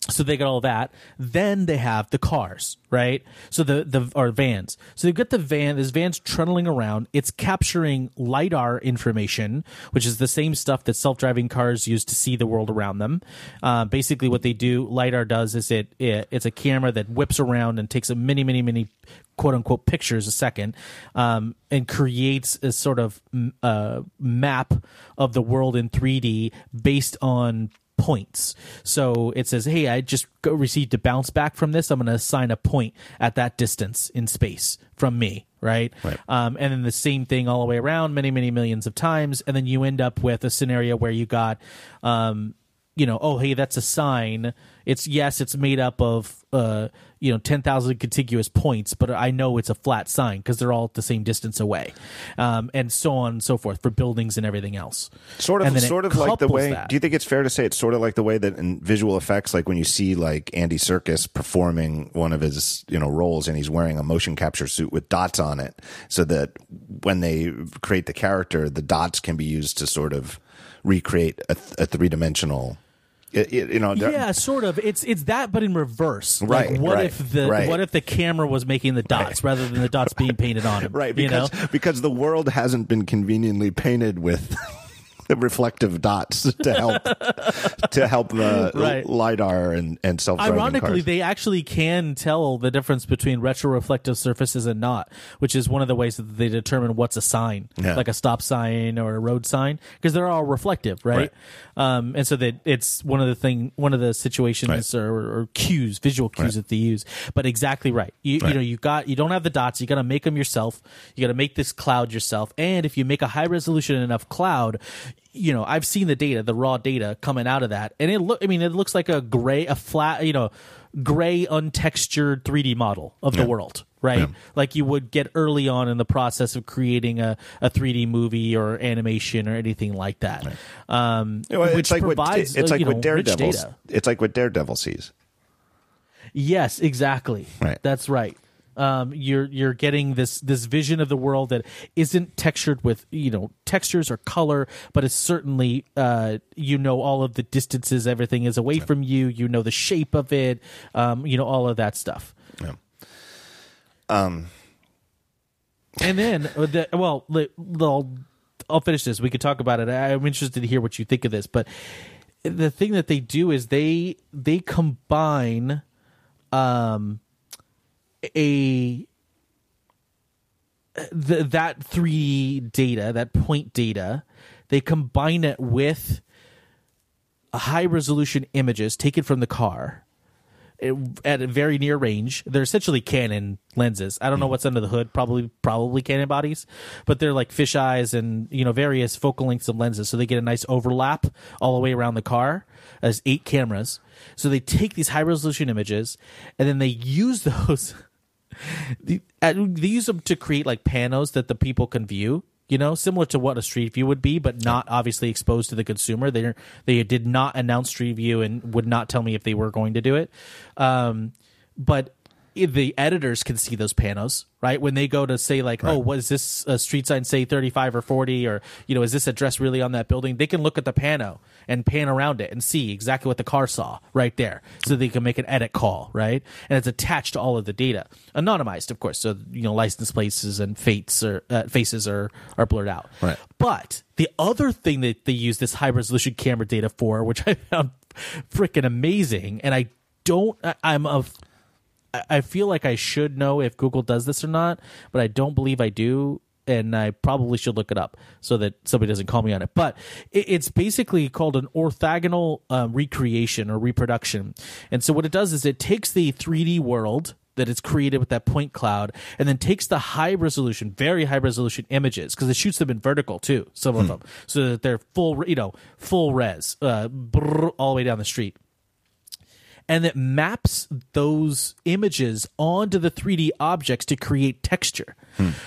so they got all that. Then they have the cars, right? So the the or vans. So they've got the van. This van's trundling around. It's capturing lidar information, which is the same stuff that self driving cars use to see the world around them. Uh, basically, what they do, lidar does is it, it it's a camera that whips around and takes a many many many quote unquote pictures a second um, and creates a sort of uh, map of the world in 3D based on points. So it says, hey, I just received a bounce back from this. I'm going to assign a point at that distance in space from me. Right. right. Um, and then the same thing all the way around many, many millions of times. And then you end up with a scenario where you got, um, you know, oh, hey, that's a sign. It's yes, it's made up of, uh, you know 10,000 contiguous points, but I know it's a flat sign because they're all at the same distance away, um, and so on and so forth for buildings and everything else. Sort of, sort of like the way. That. Do you think it's fair to say it's sort of like the way that in visual effects, like when you see like Andy Serkis performing one of his you know roles, and he's wearing a motion capture suit with dots on it, so that when they create the character, the dots can be used to sort of recreate a, a three dimensional it, it, you know, yeah, sort of. It's it's that, but in reverse. Right. Like, what right, if the right. what if the camera was making the dots right. rather than the dots being painted on it? Right. Because you know? because the world hasn't been conveniently painted with reflective dots to help to help the right. lidar and and self. Ironically, cars. they actually can tell the difference between retroreflective surfaces and not, which is one of the ways that they determine what's a sign, yeah. like a stop sign or a road sign, because they're all reflective, right? right. Um, and so that it's one of the thing, one of the situations right. or, or, cues, visual cues that they use. But exactly right. You, you know, you got you don't have the dots. You got to make them yourself. You got to make this cloud yourself. And if you make a high resolution enough cloud, you know, I've seen the data, the raw data coming out of that, and it look. I mean, it looks like a gray, a flat, you know, gray, untextured 3D model of the world, right? Yeah. Like you would get early on in the process of creating a, a 3D movie or animation or anything like that. Right. Um, you know, it's like provides, what, it's like what Daredevil. It's like what Daredevil sees. Yes, exactly. Right. That's right. Um, you're you're getting this this vision of the world that isn't textured with you know textures or color, but it's certainly uh, you know all of the distances, everything is away from you. You know the shape of it, um, you know all of that stuff. Yeah. And then, uh, the, well, the, I'll, I'll finish this. We could talk about it. I'm interested to hear what you think of this. But the thing that they do is they they combine um a the, that 3D data, that point data, they combine it with high resolution images taken from the car eh, at a very near range. They're essentially Canon lenses. I don't know hmm. what's under the hood. Probably probably Canon bodies, but they're like fish eyes and you know various focal lengths of lenses. So they get a nice overlap all the way around the car as eight cameras. So they take these high resolution images and then they use those. The- they use them to create like panos that the people can view you know similar to what a street view would be but not obviously exposed to the consumer. They they did not announce street view and would not tell me if they were going to do it. Um, but the editors can see those panos right? When they go to say like oh what is this a street sign say 35 or 40 or you know is this address really on that building? They can look at the pano and pan around it and see exactly what the car saw right there so they can make an edit call right? And it's attached to all of the data. Anonymized of course. So you know license places and fates or uh, faces are are blurred out. Right. but the other thing that they use this high resolution camera data for which i found freaking amazing and i don't I, i'm a I- feel like I should know if Google does this or not, but I don't believe I do. And I probably should look it up so that somebody doesn't call me on it. But it's basically called an orthogonal um, recreation or reproduction. And so what it does is it takes the 3D world that it's created with that point cloud and then takes the high resolution, very high resolution images because it shoots them in vertical too, some of them, so that they're full, you know, full res, uh, brrr, all the way down the street and it maps those images onto the 3D objects to create texture.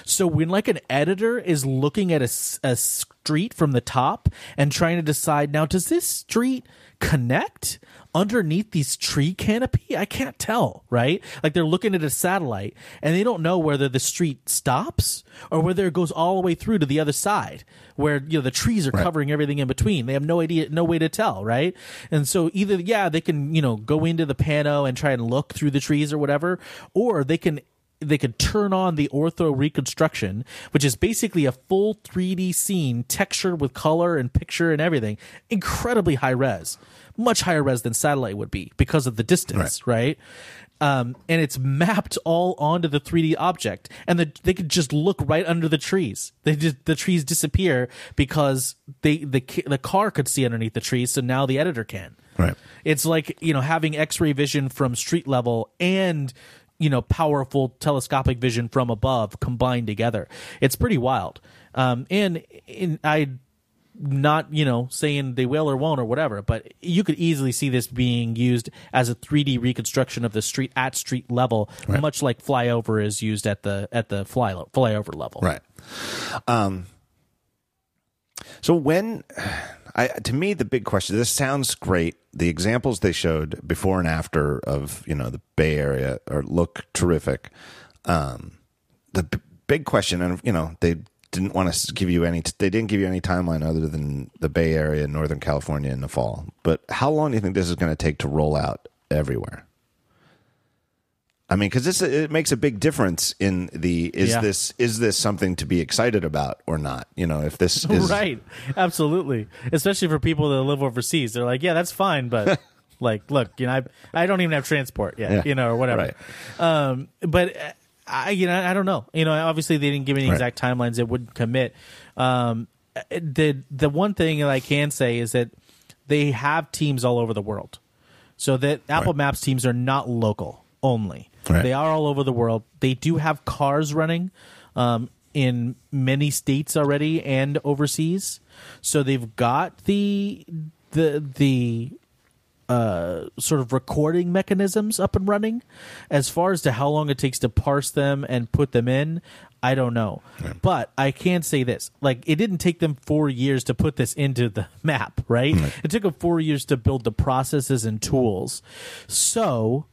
So when like an editor is looking at a, a street from the top and trying to decide now does this street connect underneath these tree canopy? I can't tell, right? Like they're looking at a satellite and they don't know whether the street stops or whether it goes all the way through to the other side where you know the trees are covering everything in between. They have no idea, no way to tell, right? And so either yeah, they can you know go into the pano and try and look through the trees or whatever, or they can they could turn on the ortho reconstruction, which is basically a full 3D scene textured with color and picture and everything, incredibly high res, much higher res than satellite would be because of the distance, right? Um, and it's mapped all onto the 3D object, and the, they could just look right under the trees. They just, the trees disappear because they the the car could see underneath the trees, so now the editor can. Right. It's like you know having X-ray vision from street level and you know powerful telescopic vision from above combined together. It's pretty wild. Um, and in I not you know saying they will or won't or whatever but you could easily see this being used as a 3d reconstruction of the street at street level much like flyover is used at the at the fly flyover level Right. Um, so when I to me the big question this sounds great. The examples they showed before and after of, you know, the Bay Area are look terrific. Um, the b- big question and you know, they didn't want to give you any they didn't give you any timeline other than the Bay Area Northern California in the fall. But how long do you think this is going to take to roll out everywhere? I mean, because this it makes a big difference in the is Yeah. this is this something to be excited about or not? You know, if this is right absolutely especially for people that live overseas they're like yeah that's fine but like look you know i, I don't even have transport yet Yeah. you know or whatever Right. um but uh, i you know i don't know you know obviously they didn't give any Right. exact timelines that wouldn't commit um the the one thing that i can say is that they have teams all over the world so that apple Right. maps teams are not local only Right. they are all over the world they do have cars running um, in many states already and overseas so they've got the the the uh, sort of recording mechanisms up and running. As far as to how long it takes to parse them and put them in, I don't know. But I can say this: like, it didn't take them four years to put this into the map, right? It took them four years to build the processes and tools. So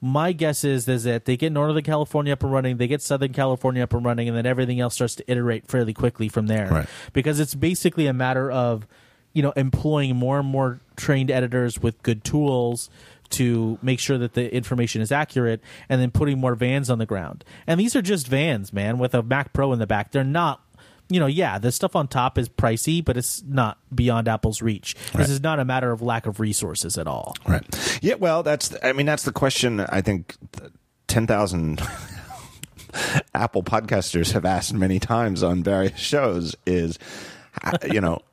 my guess is is that they get Northern California up and running, they get Southern California up and running, and then everything else starts to iterate fairly quickly from there. Right. Because it's basically a matter of you know employing more and more trained editors with good tools to make sure that the information is accurate and then putting more vans on the ground. And these are just vans, man, with a Mac Pro in the back. They're not you know, yeah, the stuff on top is pricey, but it's not beyond Apple's reach. Right. This is not a matter of lack of resources at all. Right. Yeah. Well, that's. I mean, that's the question. I think ten thousand Apple podcasters have asked many times on various shows. Is you know.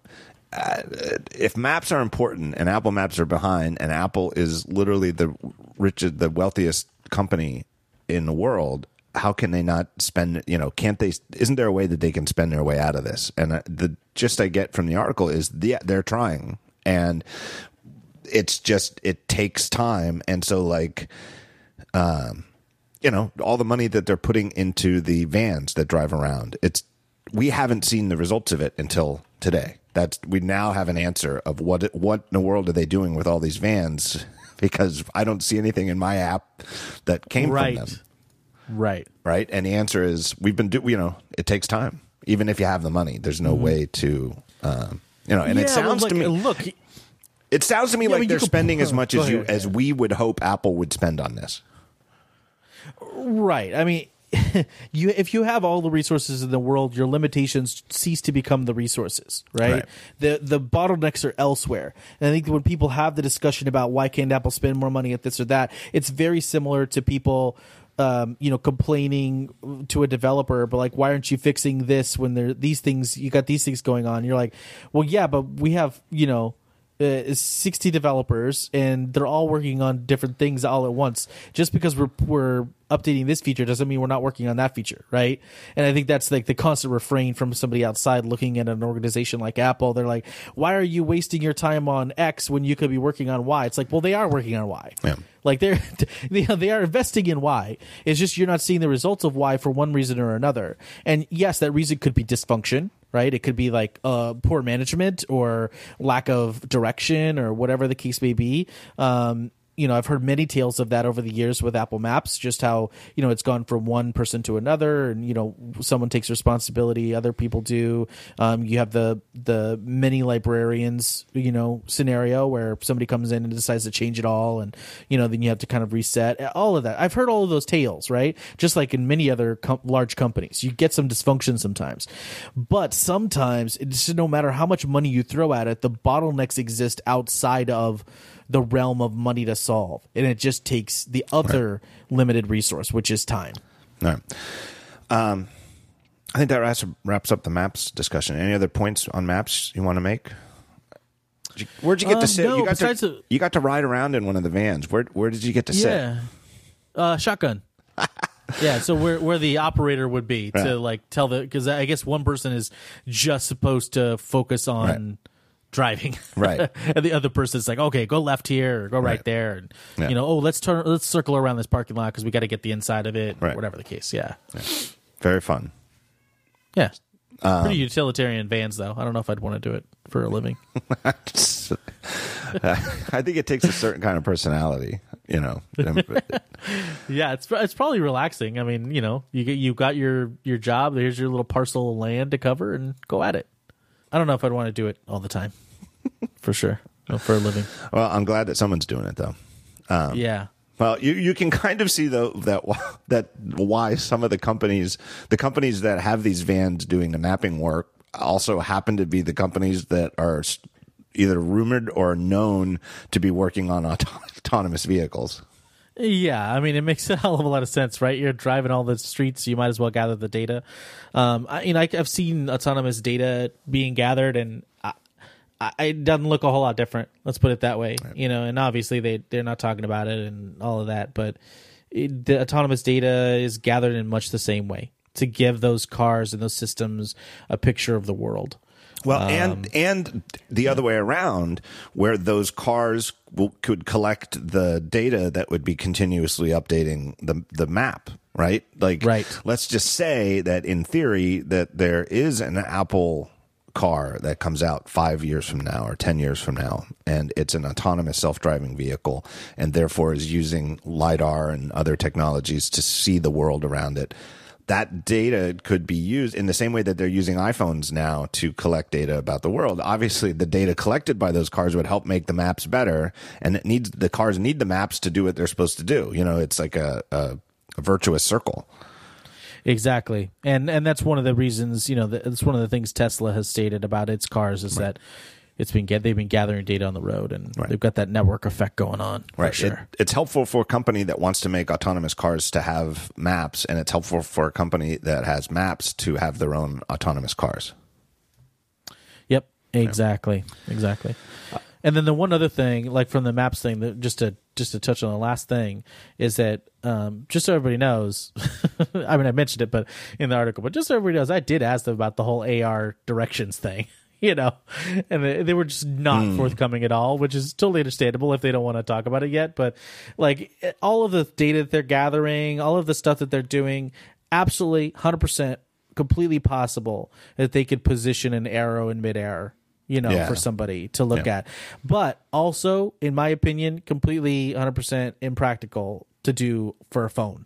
Uh, if maps are important and Apple Maps are behind, and Apple is literally the richest, the wealthiest company in the world, how can they not spend? You know, can't they? Isn't there a way that they can spend their way out of this? And uh, the gist I get from the article is, yeah, they're trying, and it's just it takes time, and so like, um, you know, all the money that they're putting into the vans that drive around, it's we haven't seen the results of it until today. That's we now have an answer of what what in the world are they doing with all these vans? Because I don't see anything in my app that came Right. from them Right. right? And the answer is we've been do you know it takes time. Even if you have the money, there's no way to um, you know. And it Mm-hmm. Well, sounds to me like, look, it sounds to me Yeah, like they're could- spending as much as you ahead. as we would hope Apple would spend on this. Right. I mean, you if you have all the resources in the world, your limitations cease to become the resources, right? Right. The the bottlenecks are elsewhere. And I think when people have the discussion about why can't Apple spend more money at this or that, it's very similar to people um, you know, complaining to a developer, but like, why aren't you fixing this when there these things you got these things going on? You're like, well, yeah, but we have you know uh, 60 developers and they're all working on different things all at once just because we're we're updating this feature doesn't mean we're not working on that feature right and i think that's like the constant refrain from somebody outside looking at an organization like apple they're like why are you wasting your time on x when you could be working on y it's like well they are working on y Yeah. like they're they, they are investing in Y. It's just you're not seeing the results of Y for one reason or another. And yes, that reason could be dysfunction, right? It could be like uh, poor management or lack of direction or whatever the case may be. Um, you know, I've heard many tales of that over the years with Apple Maps, just how, you know, it's gone from one person to another and, you know, someone takes responsibility, other people do. Um, you have the, the many librarians, you know, scenario where somebody comes in and decides to change it all and, you know, then you have to kind of reset all of that. I've heard all of those tales, right? Just like in many other com- large companies, you get some dysfunction sometimes, but sometimes it's no matter how much money you throw at it, the bottlenecks exist outside of, the realm of money to solve and it just takes the other limited resource which is time All right. Um, I think that wraps, wraps up the maps discussion. Any other points on maps you want to make? Did you- Where'd you get Um, to sit? no, you got to the- you got to ride around in one of the vans. Where where did you get to sit? yeah uh shotgun yeah so where where the operator would be Right. to like tell the because i guess one person is just supposed to focus on Right. Driving Right. and the other person's like okay go left here or go right, Right. there and Yeah. you know oh let's turn let's circle around this parking lot because we got to get the inside of it Right. whatever the case yeah Very fun. yeah Um, pretty utilitarian vans though i don't know if i'd want to do it for a living I think it takes a certain kind of personality, you know. Yeah, it's it's probably relaxing. I mean, you know, you get you got your your job. There's your little parcel of land to cover, and go at it. I don't know if I'd want to do it all the time, for sure, No, for a living. well, I'm glad that someone's doing it though. Um, yeah, Well, you you can kind of see though that that why some of the companies, the companies that have these vans doing the mapping work, also happen to be the companies that are either rumored or known to be working on auto- autonomous vehicles. yeah. I mean, it makes a hell of a lot of sense, right? You're driving all the streets, you might as well gather the data. Um, I, you know, I, I've seen autonomous data being gathered, and I, I, it doesn't look a whole lot different. Let's put it that way. You know, and obviously they they're not talking about it and all of that, but it, the autonomous data is gathered in much the same way to give those cars and those systems a picture of the world. Well, and um, and the other way around, where those cars will, could collect the data that would be continuously updating the the map, right? Like, Right. Let's just say that in theory that there is an Apple car that comes out five years from now or 10 years from now, and it's an autonomous self driving vehicle, and therefore is using LIDAR and other technologies to see the world around it. That data could be used in the same way that they're using iPhones now to collect data about the world. Obviously, the data collected by those cars would help make the maps better, and it needs the cars need the maps to do what they're supposed to do. You know, it's like a, a, a virtuous circle. Exactly, and and that's one of the reasons you know that's one of the things Tesla has stated about its cars is right. that it's been get they've been gathering data on the road and right. they've got that network effect going on. Right, sure. It, it's helpful for a company that wants to make autonomous cars to have maps, and it's helpful for a company that has maps to have their own autonomous cars. Yep, exactly, yeah. exactly. Uh, And then the one other thing, like from the maps thing, that just to just to touch on the last thing, is that um, just so everybody knows, I mean I mentioned it, but in the article, but just so everybody knows, I did ask them about the whole AR directions thing. You know, and they, they were just not mm. forthcoming at all, which is totally understandable if they don't want to talk about it yet. But like all of the data that they're gathering, all of the stuff that they're doing, absolutely 100% completely possible that they could position an arrow in midair you know, yeah. for somebody to look yeah. at. But also, in my opinion, completely 100% impractical to do for a phone.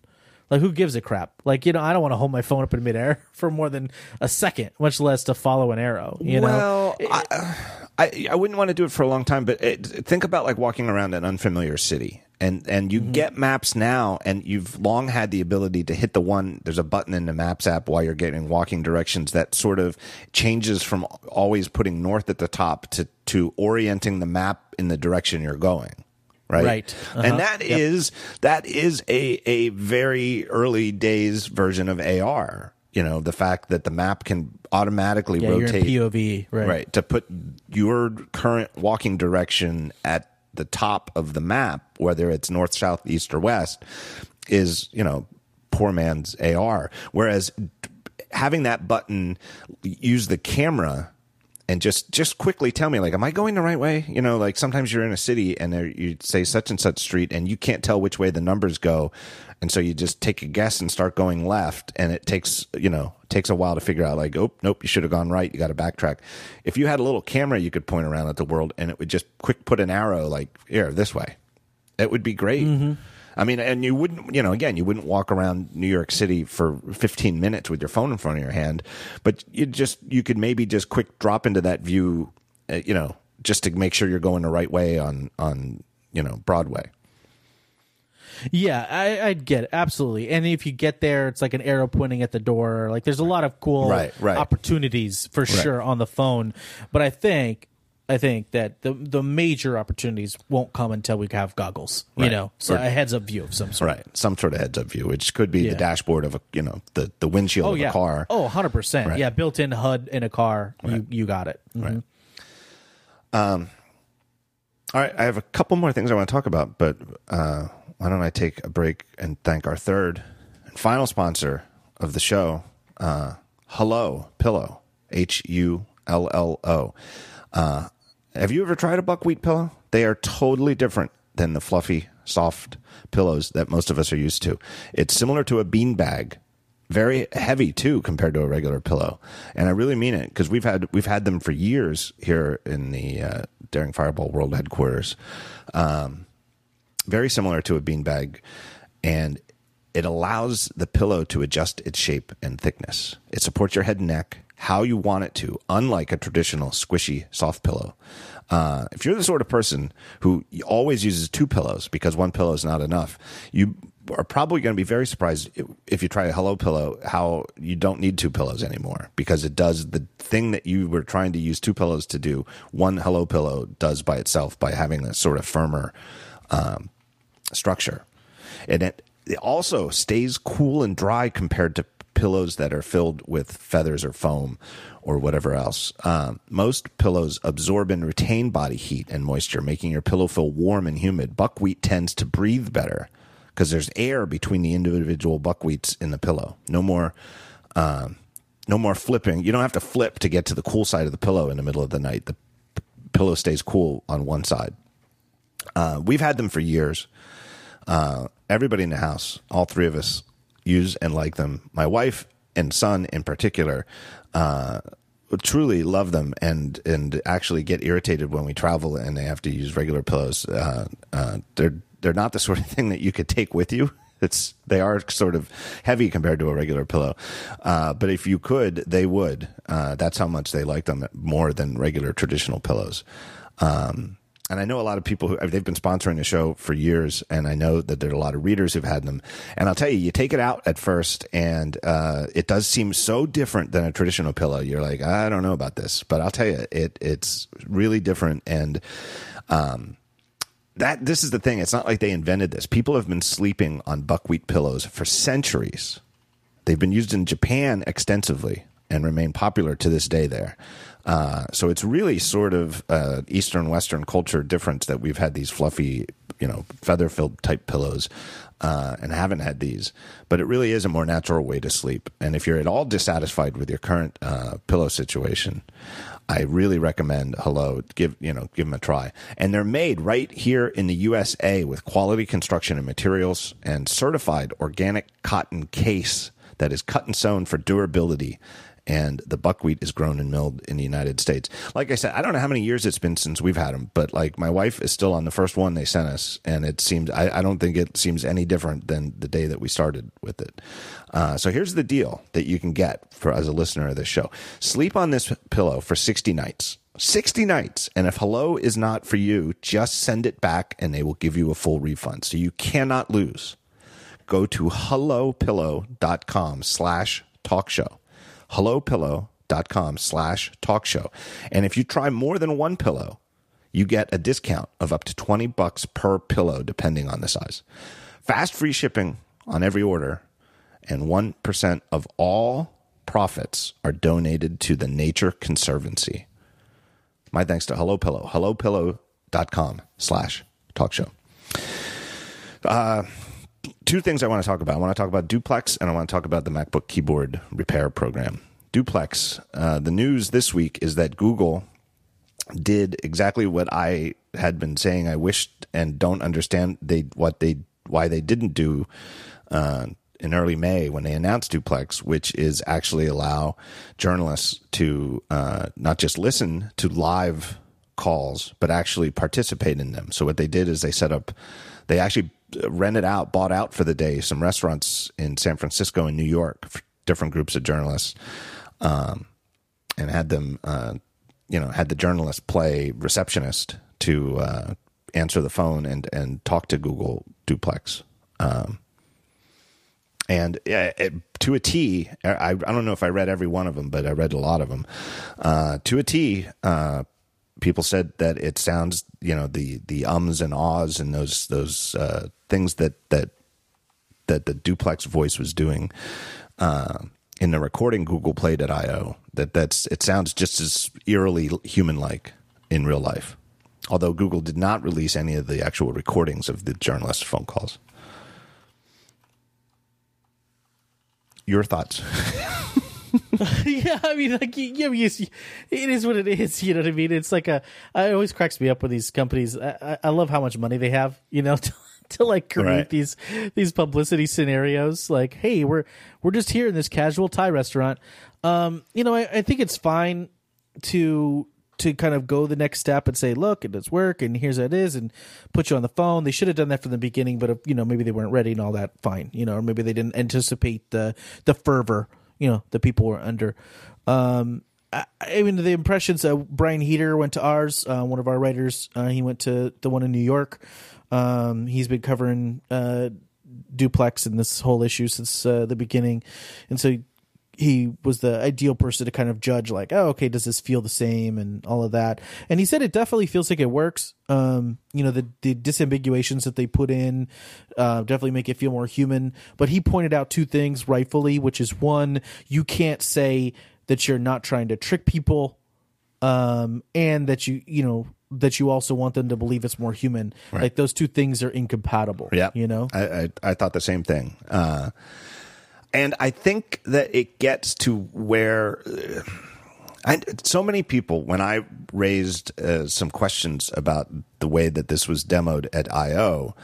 Like, who gives a crap? Like, you know, I don't want to hold my phone up in midair for more than a second, much less to follow an arrow. You well, know, I, I, I wouldn't want to do it for a long time, but it, think about like walking around an unfamiliar city and and you mm-hmm. get maps now and you've long had the ability to hit the one there's a button in the maps app while you're getting walking directions that sort of changes from always putting north at the top to to orienting the map in the direction you're going right right uh-huh. and that yep. is that is a a very early days version of AR you know the fact that the map can automatically yeah, rotate POV right. right to put your current walking direction at the top of the map, whether it's north, south, east, or west, is you know poor man's AR. Whereas having that button use the camera and just just quickly tell me like am i going the right way you know like sometimes you're in a city and there you say such and such street and you can't tell which way the numbers go and so you just take a guess and start going left and it takes you know takes a while to figure out like oh nope you should have gone right you got to backtrack if you had a little camera you could point around at the world and it would just quick put an arrow like here this way it would be great mm-hmm. I mean, and you wouldn't, you know, again, you wouldn't walk around New York City for 15 minutes with your phone in front of your hand, but you just, you could maybe just quick drop into that view, uh, you know, just to make sure you're going the right way on, on, you know, Broadway. Yeah, I, I'd get it absolutely. And if you get there, it's like an arrow pointing at the door. Like there's a lot of cool right, right. opportunities for sure on the phone. But I think I think that the the major opportunities won't come until we have goggles. You right. know, so or, a heads up view of some sort. Right, some sort of heads up view, which could be yeah. the dashboard of a you know the the windshield oh, of yeah. a car. Oh, 100 percent. Yeah, built in HUD in a car. You you got it. Right. Um. All right, I have a couple more things I want to talk about, but uh, why don't I take a break and thank our third and final sponsor of the show, uh, Hullo Pillow, H U L L O. Uh, have you ever tried a buckwheat pillow? They are totally different than the fluffy, soft pillows that most of us are used to. It's similar to a bean bag, very heavy too compared to a regular pillow. And I really mean it because we've had we've had them for years here in the uh, Daring Fireball World headquarters. Um, very similar to a bean bag, and it allows the pillow to adjust its shape and thickness. It supports your head and neck how you want it to, unlike a traditional squishy soft pillow. Uh, if you're the sort of person who always uses two pillows because one pillow is not enough, you are probably going to be very surprised if you try a Hullo pillow how you don't need two pillows anymore because it does the thing that you were trying to use two pillows to do. One Hullo pillow does by itself by having a sort of firmer um, structure, and it, it also stays cool and dry compared to pillows that are filled with feathers or foam or whatever else. Um, most pillows absorb and retain body heat and moisture, making your pillow feel warm and humid. Buckwheat tends to breathe better because there's air between the individual buckwheats in the pillow. No more. Um, no more flipping. You don't have to flip to get to the cool side of the pillow in the middle of the night. The p- pillow stays cool on one side. Uh, we've had them for years. Uh, everybody in the house, all three of us, use and like them. My wife and son, in particular, uh, truly love them and and actually get irritated when we travel and they have to use regular pillows. Uh, uh, they're they're not the sort of thing that you could take with you. It's they are sort of heavy compared to a regular pillow, uh, but if you could, they would. Uh, that's how much they like them more than regular traditional pillows. Um, and I know a lot of people who they've been sponsoring the show for years, and I know that there are a lot of readers who've had them. And I'll tell you, you take it out at first, and uh, it does seem so different than a traditional pillow. You're like, I don't know about this, but I'll tell you, it it's really different. And um, that this is the thing. It's not like they invented this. People have been sleeping on buckwheat pillows for centuries. They've been used in Japan extensively and remain popular to this day there. Uh, so it's really sort of uh, Eastern Western culture difference that we've had these fluffy, you know, feather filled type pillows uh, and haven't had these. But it really is a more natural way to sleep. And if you're at all dissatisfied with your current uh, pillow situation, I really recommend Hullo. Give you know give them a try. And they're made right here in the USA with quality construction and materials and certified organic cotton case that is cut and sewn for durability and the buckwheat is grown and milled in the United States. Like I said, I don't know how many years it's been since we've had them, but like my wife is still on the first one they sent us, and it seems I, I don't think it seems any different than the day that we started with it. Uh, so here's the deal that you can get for as a listener of this show: sleep on this pillow for sixty nights. 60 nights. And if Hullo is not for you, just send it back and they will give you a full refund. So you cannot lose. Go to hullopillow.com slash talk show hullopillow.com slash talk show. And if you try more than one pillow, you get a discount of up to 20 bucks per pillow, depending on the size. Fast free shipping on every order, and 1% of all profits are donated to the Nature Conservancy. My thanks to Hullo Pillow, hullopillow.com slash talk show. Uh, two things I want to talk about. I want to talk about Duplex and I want to talk about the MacBook keyboard repair program. Duplex, uh, the news this week is that Google did exactly what I had been saying I wished and don't understand they what they why they didn't do uh, in early May when they announced Duplex, which is actually allow journalists to uh, not just listen to live calls but actually participate in them. So what they did is they set up they actually rented out, bought out for the day some restaurants in San Francisco and New York for different groups of journalists, um, and had them, uh, you know, had the journalist play receptionist to uh, answer the phone and and talk to Google Duplex. Um, and it, to a T, I, I don't know if I read every one of them, but I read a lot of them. Uh, to a T, uh, people said that it sounds, you know, the the ums and ahs and those those uh, things that that that the duplex voice was doing uh, in the recording Google played at I/O. That that's it sounds just as eerily human like in real life. Although Google did not release any of the actual recordings of the journalist phone calls. Your thoughts? yeah, I mean, like, yeah, it is what it is. You know what I mean? It's like a. It always cracks me up with these companies. I, I love how much money they have. You know. To, to like create right. these these publicity scenarios like hey we're we're just here in this casual thai restaurant um you know I, I think it's fine to to kind of go the next step and say, look, it does work, and here's how it is, and put you on the phone. They should have done that from the beginning, but if, you know maybe they weren't ready and all that. Fine, you know, or maybe they didn't anticipate the the fervor you know the people were under. Um, I, I mean, the impressions. Uh, Brian Heater went to ours. Uh, one of our writers. Uh, he went to the one in New York. Um, he's been covering uh, duplex and this whole issue since uh, the beginning, and so he was the ideal person to kind of judge like oh okay does this feel the same and all of that. And he said it definitely feels like it works. Um you know the the disambiguations that they put in uh definitely make it feel more human. But he pointed out two things rightfully which is one you can't say that you're not trying to trick people um and that you you know that you also want them to believe it's more human. Right. like those two things are incompatible yeah. you know? I, I i thought the same thing. Uh and I think that it gets to where. Uh, so many people, when I raised uh, some questions about the way that this was demoed at I/O,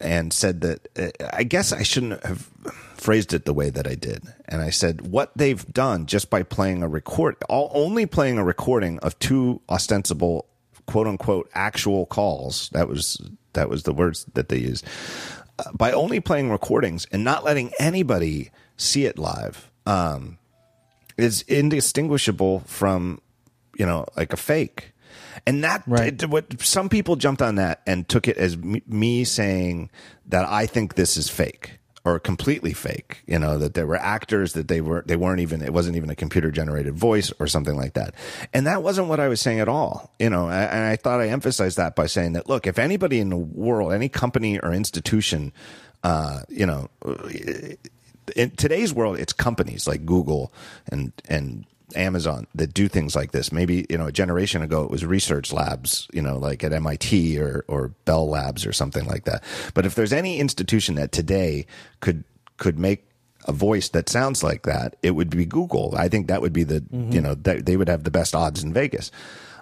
and said that uh, I guess I shouldn't have phrased it the way that I did. And I said what they've done just by playing a record, all, only playing a recording of two ostensible quote unquote actual calls. That was that was the words that they used. By only playing recordings and not letting anybody see it live, um, is indistinguishable from you know like a fake. And that Right. it- what some people jumped on that and took it as me, me saying that I think this is fake or completely fake. You know that there were actors that they were they weren't even it wasn't even a computer generated voice or something like that. And that wasn't what I was saying at all. You know, and I thought I emphasized that by saying that look, if anybody in the world, any company or institution, uh, you know, in today's world, it's companies like Google and and Amazon that do things like this. Maybe you know a generation ago it was research labs, you know, like at MIT or or Bell Labs or something like that. But if there's any institution that today could could make a voice that sounds like that, it would be Google. I think that would be the you know that they would have the best odds in Vegas.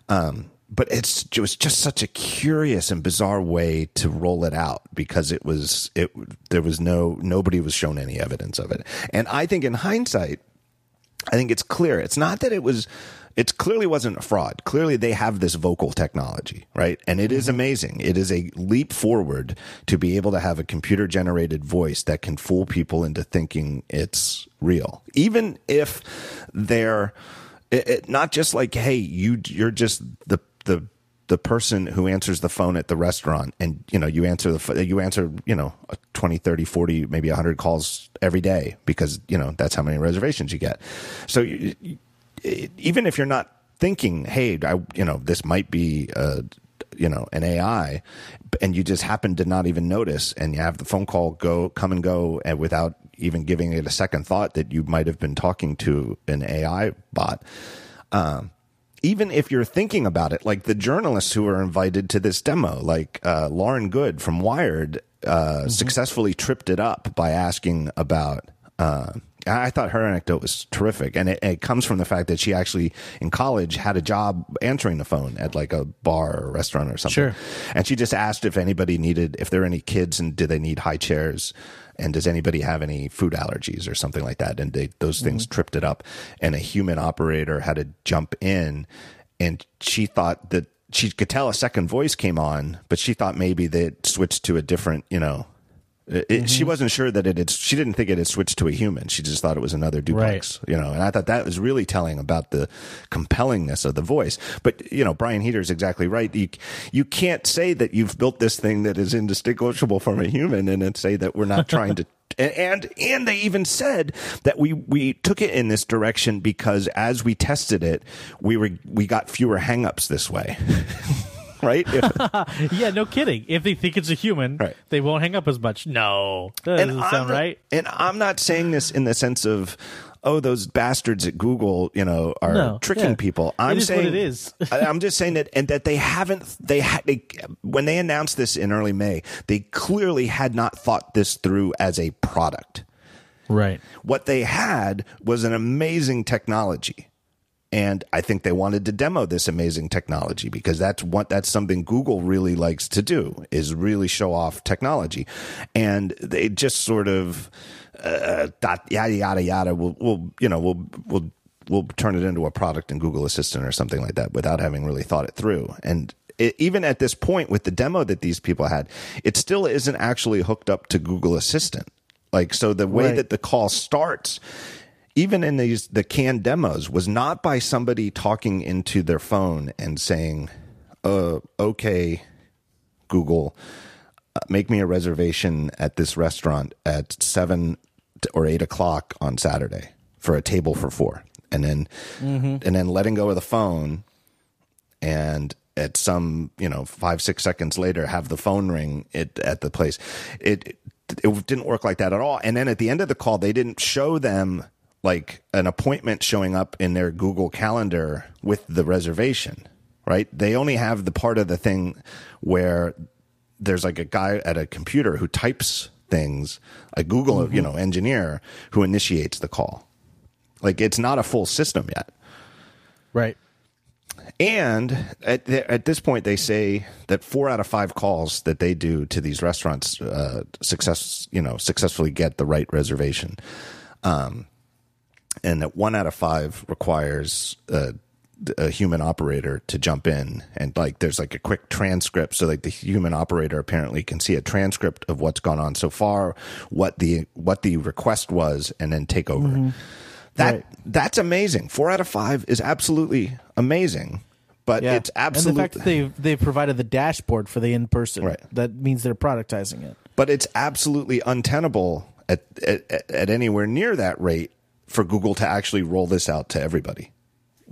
Um, but it's it was just such a curious and bizarre way to roll it out because it was it there was no nobody was shown any evidence of it. And I think in hindsight, I think it's clear. It's not that it was. It clearly wasn't a fraud. Clearly, they have this vocal technology, right? And it is mm-hmm. amazing. It is a leap forward to be able to have a computer generated voice that can fool people into thinking it's real, even if they're it, it, not just like, hey, you you're just the the the person who answers the phone at the restaurant and you know you answer the you answer you know 20 30 40 maybe 100 calls every day because you know that's how many reservations you get. So you, even if you're not thinking hey I, you know this might be uh you know an AI and you just happen to not even notice and you have the phone call go come and go and without even giving it a second thought that you might have been talking to an AI bot um, even if you're thinking about it, like the journalists who were invited to this demo, like uh, Lauren Goode from Wired, uh, successfully tripped it up by asking about. Uh, I thought her anecdote was terrific, and it, it comes from the fact that she actually in college had a job answering the phone at like a bar or restaurant or something. Sure. And she just asked if anybody needed, if there are any kids and do they need high chairs? And does anybody have any food allergies or something like that? And they, those things mm-hmm. tripped it up. And a human operator had to jump in. And she thought that she could tell a second voice came on, but she thought maybe they switched to a different, you know, it, it- she mm-hmm. wasn't sure that it had, she didn't think it had switched to a human. She just thought it was another duplex, you know, and I thought that was really telling about the compellingness of the voice. But, you know, Brian Heater is exactly right. You, you can't say that you've built this thing that is indistinguishable from a human and then say that we're not trying to. And, and and they even said that we we took it in this direction because as we tested it, we were we got fewer hangups this way, right? Yeah, no kidding. If they think it's a human, Right. they won't hang up as much. No, that doesn't I'm sound not- right. And I'm not saying this in the sense of, oh, those bastards at Google, you know, are No, tricking yeah. people. I'm saying it is. I'm just saying that, and that they haven't. They had they, when they announced this in early May, they clearly had not thought this through as a product. Right. What they had was an amazing technology. And I think they wanted to demo this amazing technology because that's what that's something Google really likes to do is really show off technology, and they just sort of uh, dot yada yada yada. We'll, we'll you know we'll we'll we'll turn it into a product in Google Assistant or something like that without having really thought it through. And it, even at this point with the demo that these people had, it still isn't actually hooked up to Google Assistant. Like so, the way Right. that the call starts even in these the canned demos was not by somebody talking into their phone and saying uh okay google uh, make me a reservation at this restaurant at seven or eight o'clock on saturday for a table for four. And then and then letting go of the phone and at some you know five six seconds later have the phone ring it at the place. It it didn't work like that at all. And then at the end of the call they didn't show them like an appointment showing up in their google calendar with the reservation right? They only have the part of the thing where there's like a guy at a computer who types things a google you know engineer who initiates the call. Like it's not a full system yet. Right. And at, the, at this point, they say that four out of five calls that they do to these restaurants uh, success, you know, successfully get the right reservation, um, and that one out of five requires uh, a human operator to jump in. And like there's like a quick transcript. So like the human operator apparently can see a transcript of what's gone on so far what the what the request was and then take over. Mm-hmm. that right. that's amazing. Four out of five is absolutely amazing. But yeah. it's absolutely and the fact that they they provided the dashboard for the in person right. that means they're productizing it. But it's absolutely untenable at, at, at anywhere near that rate for google to actually roll this out to everybody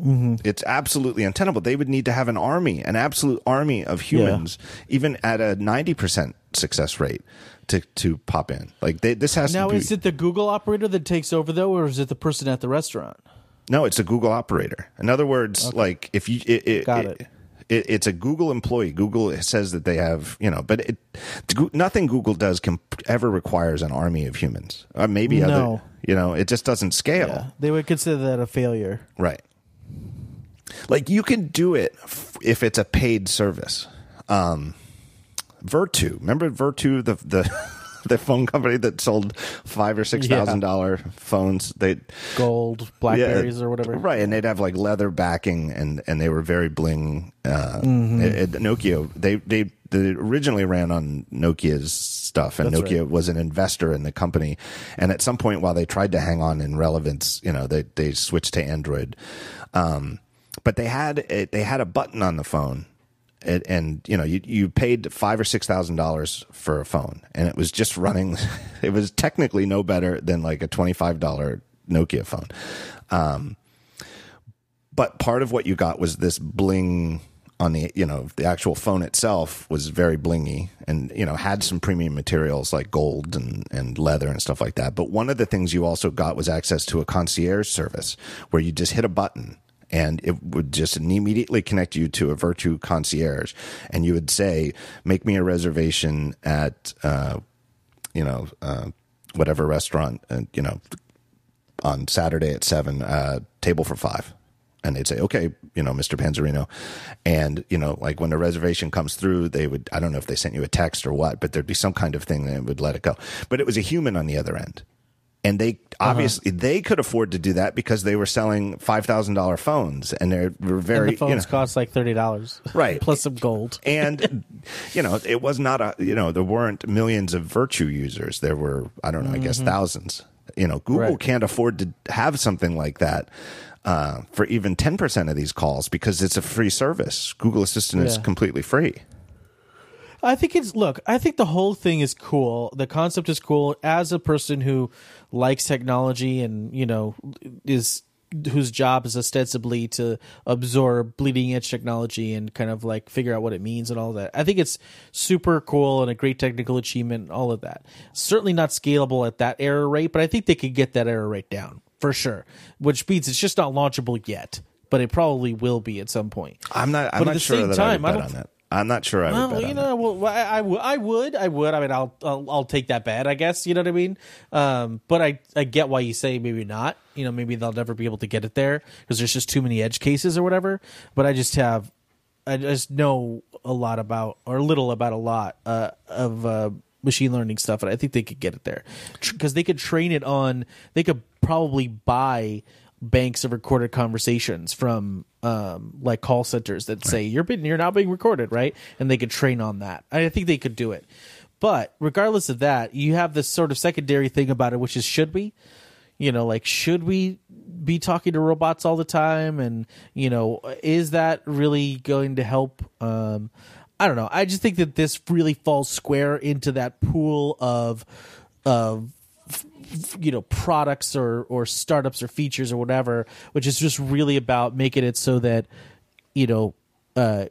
Mm-hmm. It's absolutely untenable. They would need to have an army, an absolute army of humans, yeah. even at a ninety percent success rate, to to pop in. Like they, this has now. Be, is it the Google operator that takes over though, or is it the person at the restaurant? No, it's a Google operator. In other words, okay. like if you it, it, got it, it. It's a Google employee. Google says that they have, you know, but it, nothing Google does can ever requires an army of humans. Uh, maybe no. other, you know, it just doesn't scale. Yeah. They would consider that a failure, right? Like you can do it if it's a paid service. Um, Vertu, remember Vertu, the the the phone company that sold five or six thousand yeah. dollar phones. They gold Blackberries yeah, or whatever, right? And they'd have like leather backing, and and they were very bling. Uh, mm-hmm. Nokia, they they they originally ran on Nokia's stuff, and That's Nokia right. was an investor in the company. And at some point, while they tried to hang on in relevance, you know, they they switched to Android. Um, but they had a, they had a button on the phone and, and, you know you you paid five or six thousand dollars for a phone and it was just running it was technically no better than like a twenty five dollar Nokia phone. Um, but part of what you got was this bling on the you know the actual phone itself was very blingy and you know had some premium materials like gold and and leather and stuff like that. But one of the things you also got was access to a concierge service where you just hit a button and it would just immediately connect you to a Vertu concierge, and you would say, "Make me a reservation at, uh, you know, uh, whatever restaurant, and uh, you know, on Saturday at seven, uh, table for five. And they'd say, okay, you know, Mr. Panzarino. And, you know, like when the reservation comes through, they would, I don't know if they sent you a text or what, but there'd be some kind of thing that would let it go. But it was a human on the other end and they uh-huh. obviously uh-huh. they could afford to do that because they were selling five thousand dollar phones, and they were very. And the phones you know, cost like thirty dollars, right? plus some gold, and you know it was not a you know there weren't millions of Vertu users. There were I don't know. I guess mm-hmm. thousands. You know Google right. can't afford to have something like that. Uh, for even 10% of these calls because it's a free service. Google Assistant yeah. is completely free. I think it's look. I think the whole thing is cool. The concept is cool. As a person who likes technology and you know is whose job is ostensibly to absorb bleeding edge technology and kind of like figure out what it means and all that. I think it's super cool and a great technical achievement and all of that. Certainly not scalable at that error rate, but I think they could get that error rate down for sure, Which means it's just not launchable yet, but it probably will be at some point. I'm not. I'm but not at the sure same time, I don't. I'm not sure I would. Well, you know, well, I, I, I, would, I would. I mean, I'll, I'll, I'll take that bet. I guess you know what I mean. Um, but I, I get why you say maybe not. You know, maybe they'll never be able to get it there because there's just too many edge cases or whatever. But I just have, I just know a lot about or little about a lot uh, of uh, machine learning stuff, and I think they could get it there because they could train it on. They could probably buy banks of recorded conversations from um, like call centers that say you're being, you're not being recorded, right? And they could train on that. I think they could do it. But regardless of that, you have this sort of secondary thing about it, which is should we? You know, like should we be talking to robots all the time? And you know, is that really going to help? Um, I don't know. I just think that this really falls square into that pool of of you know products or or startups or features or whatever which is just really about making it so that you know uh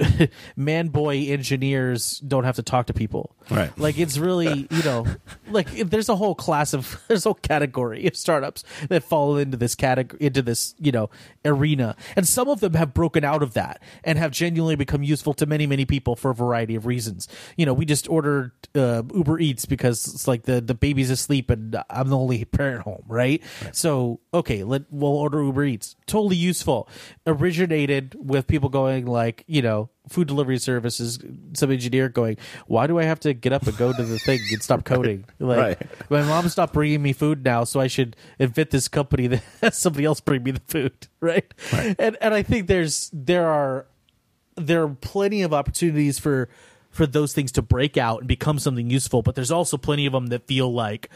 man boy engineers don't have to talk to people. Right. Like it's really you know like there's a whole class of there's a whole category of startups that fall into this category into this you know arena, and some of them have broken out of that and have genuinely become useful to many many people for a variety of reasons. You know, we just ordered uh, Uber Eats because it's like the the baby's asleep and I'm the only parent home, right? right. So okay, let we'll order Uber Eats. Totally useful. Originated with people going like you know food delivery services, some engineer going, why do I have to get up and go to the thing and stop coding? Like, right. my mom stopped bringing me food now, so I should invent this company that has somebody else bring me the food, right? right? And and I think there's there are there are plenty of opportunities for for those things to break out and become something useful, but there's also plenty of them that feel like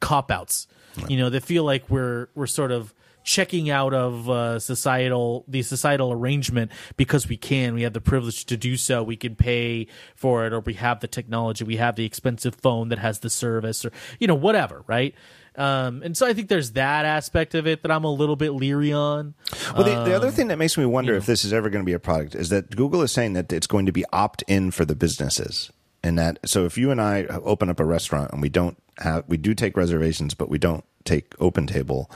cop outs. Right. You know, that feel like we're we're sort of checking out of uh, societal the societal arrangement because we can we have the privilege to do so we can pay for it or we have the technology we have the expensive phone that has the service or you know whatever right um, and so I think there's that aspect of it that I'm a little bit leery on. Well, the, the other um, thing that makes me wonder if this is ever going to be a product is that Google is saying that it's going to be opt in for the businesses. And that, so if you and I open up a restaurant and we don't have, we do take reservations, but we don't take open table,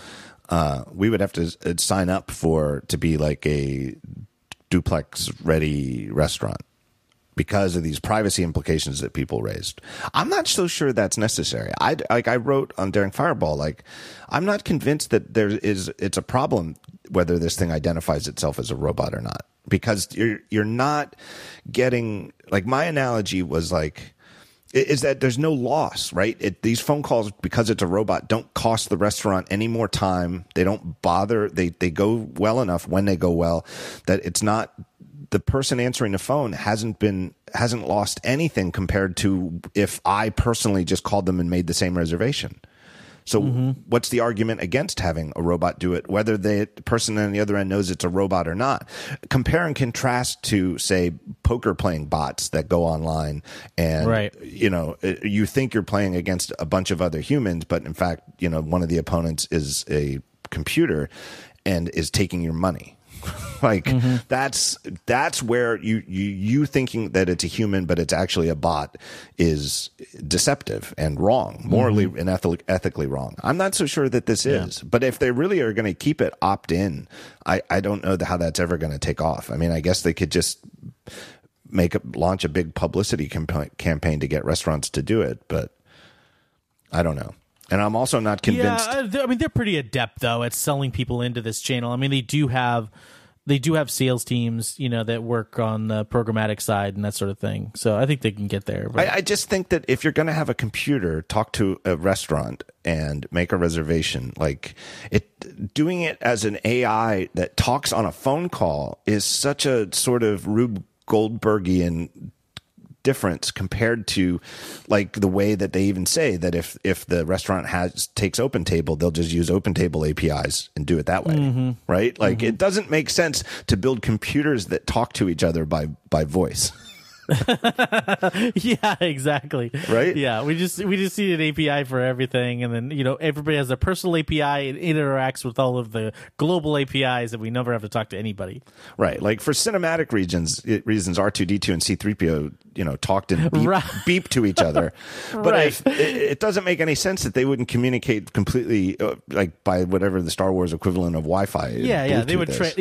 uh, we would have to uh, sign up for to be like a duplex ready restaurant because of these privacy implications that people raised. I'm not so sure that's necessary. I like I wrote on Daring Fireball like I'm not convinced that there is it's a problem whether this thing identifies itself as a robot or not because you're you're not getting like my analogy was like is that there's no loss, right? It, these phone calls, because it's a robot, don't cost the restaurant any more time. They don't bother. They they go well enough when they go well that it's not the person answering the phone hasn't been hasn't lost anything compared to if I personally just called them and made the same reservation. So mm-hmm. what's the argument against having a robot do it, whether the person on the other end knows it's a robot or not? Compare and contrast to say poker playing bots that go online and right. you know you think you're playing against a bunch of other humans, but in fact you know one of the opponents is a computer and is taking your money like mm-hmm. that's that's where you, you you thinking that it's a human but it's actually a bot is deceptive and wrong morally mm-hmm. and ethically, ethically wrong i'm not so sure that this yeah. is but if they really are going to keep it opt in i i don't know how that's ever going to take off i mean i guess they could just make a launch a big publicity camp- campaign to get restaurants to do it but i don't know and I'm also not convinced. Yeah, I mean they're pretty adept though at selling people into this channel. I mean they do have they do have sales teams, you know, that work on the programmatic side and that sort of thing. So I think they can get there. I, I, just think that if you're going to have a computer talk to a restaurant and make a reservation, like it, doing it as an AI that talks on a phone call is such a sort of Rube Goldbergian difference compared to like the way that they even say that if if the restaurant has takes open table they'll just use open table apis and do it that way mm-hmm. right like mm-hmm. it doesn't make sense to build computers that talk to each other by by voice yeah, exactly. Right? Yeah, we just we just need an API for everything, and then you know everybody has a personal API and interacts with all of the global APIs, and we never have to talk to anybody. Right. Like for cinematic regions, reasons R two D two and C three PO, you know, talked and beep, right. beep to each other. But right. if, it, it, doesn't make any sense that they wouldn't communicate completely, uh, like by whatever the Star Wars equivalent of Wi Fi. Yeah, yeah, they would. Tra-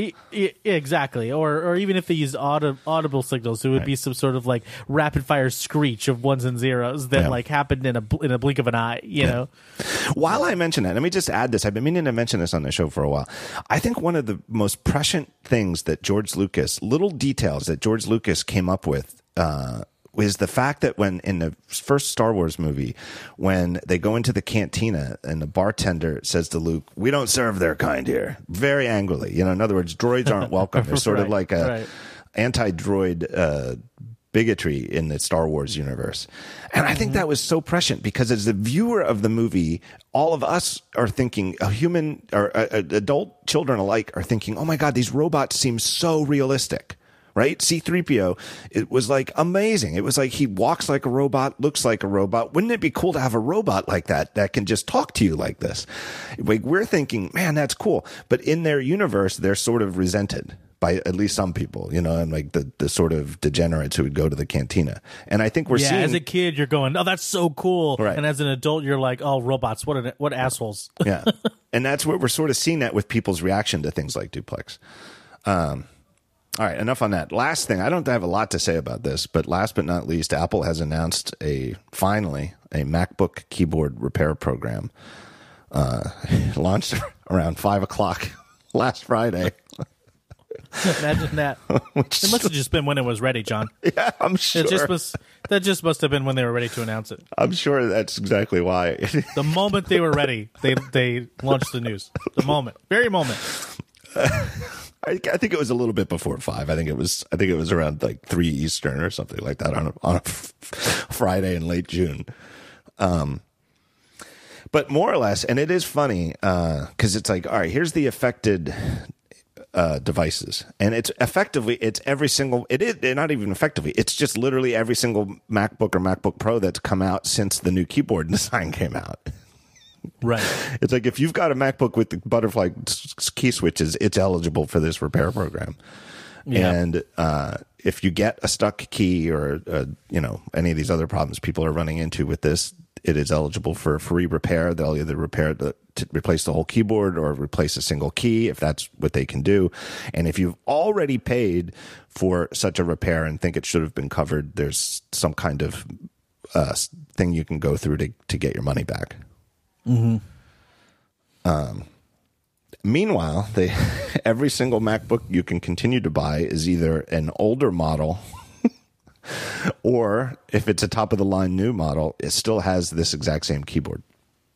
exactly, or or even if they used audible signals, it would right. be some sort of like rapid fire screech of ones and zeros that yeah. like happened in a in a blink of an eye. You yeah. know. While I mention that, let me just add this. I've been meaning to mention this on the show for a while. I think one of the most prescient things that George Lucas, little details that George Lucas came up with. Uh, is the fact that when in the first Star Wars movie, when they go into the cantina and the bartender says to Luke, "We don't serve their kind here," very angrily. You know, in other words, droids aren't welcome. They're sort right, of like a right. anti-droid uh, bigotry in the Star Wars universe. And I think mm-hmm. that was so prescient because as the viewer of the movie, all of us are thinking, a human or adult children alike are thinking, oh my God, these robots seem so realistic. Right? C3PO, it was like amazing. It was like he walks like a robot, looks like a robot. Wouldn't it be cool to have a robot like that that can just talk to you like this? Like we're thinking, man, that's cool. But in their universe, they're sort of resented by at least some people, you know, and like the, the sort of degenerates who would go to the cantina. And I think we're yeah, seeing as a kid, you're going, "Oh, that's so cool," Right. and as an adult, you're like, "Oh, robots! What an, what assholes!" yeah, and that's what we're sort of seeing that with people's reaction to things like duplex. Um, all right, enough on that. Last thing, I don't have a lot to say about this, but last but not least, Apple has announced a finally a MacBook keyboard repair program. Uh, launched around five o'clock last Friday. Imagine that. it must have just been when it was ready, John. Yeah, I'm sure. It just must. That just must have been when they were ready to announce it. I'm sure that's exactly why. The moment they were ready, they they launched the news. The moment, very moment. I, I think it was a little bit before five. I think it was. I think it was around like three Eastern or something like that on a, on a Friday in late June. Um, but more or less, and it is funny because it's like, all right, here's the affected uh, devices, and it's effectively it's every single. It is not even effectively. It's just literally every single MacBook or MacBook Pro that's come out since the new keyboard design came out. Right. It's like if you've got a MacBook with the butterfly key switches, it's eligible for this repair program. Yeah. And uh, if you get a stuck key or uh, you know any of these other problems people are running into with this, it is eligible for free repair. They'll either repair the to replace the whole keyboard or replace a single key if that's what they can do. And if you've already paid for such a repair and think it should have been covered, there's some kind of uh, thing you can go through to to get your money back. Mm-hmm. Um, meanwhile, they every single MacBook you can continue to buy is either an older model or if it's a top of the line new model, it still has this exact same keyboard.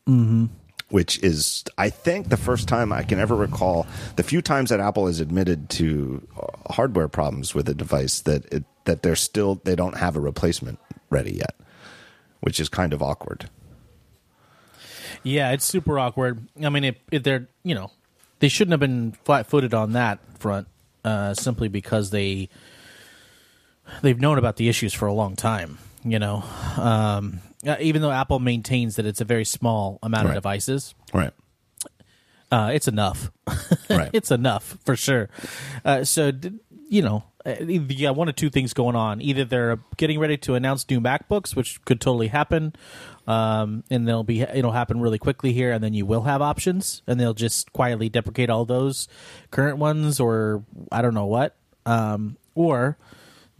Mm-hmm. Which is, I think, the first time I can ever recall the few times that Apple has admitted to uh, hardware problems with a device that it, that they're still they don't have a replacement ready yet, which is kind of awkward. Yeah, it's super awkward. I mean, if, they're you know, they shouldn't have been flat-footed on that front, uh, simply because they they've known about the issues for a long time. You know, um, uh, even though Apple maintains that it's a very small amount Right. of devices, Right. uh, it's enough. Right. it's enough for sure. Uh, so you know, uh, got one of two things going on. Either they're getting ready to announce new MacBooks, which could totally happen, um, and they'll be it'll happen really quickly here, and then you will have options, and they'll just quietly deprecate all those current ones, or I don't know what, um, or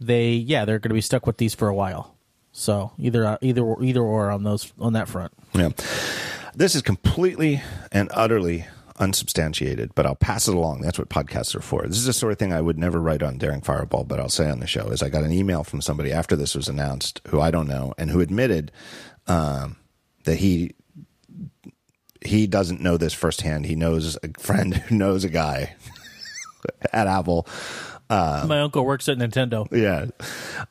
they yeah they're going to be stuck with these for a while. So either uh, either either or on those on that front. Yeah. This is completely and utterly unsubstantiated, but I'll pass it along. That's what podcasts are for. This is the sort of thing I would never write on Daring Fireball, but I'll say on the show is I got an email from somebody after this was announced who I don't know and who admitted um, that he he doesn't know this firsthand. He knows a friend who knows a guy at Apple My uncle works at Nintendo. yeah.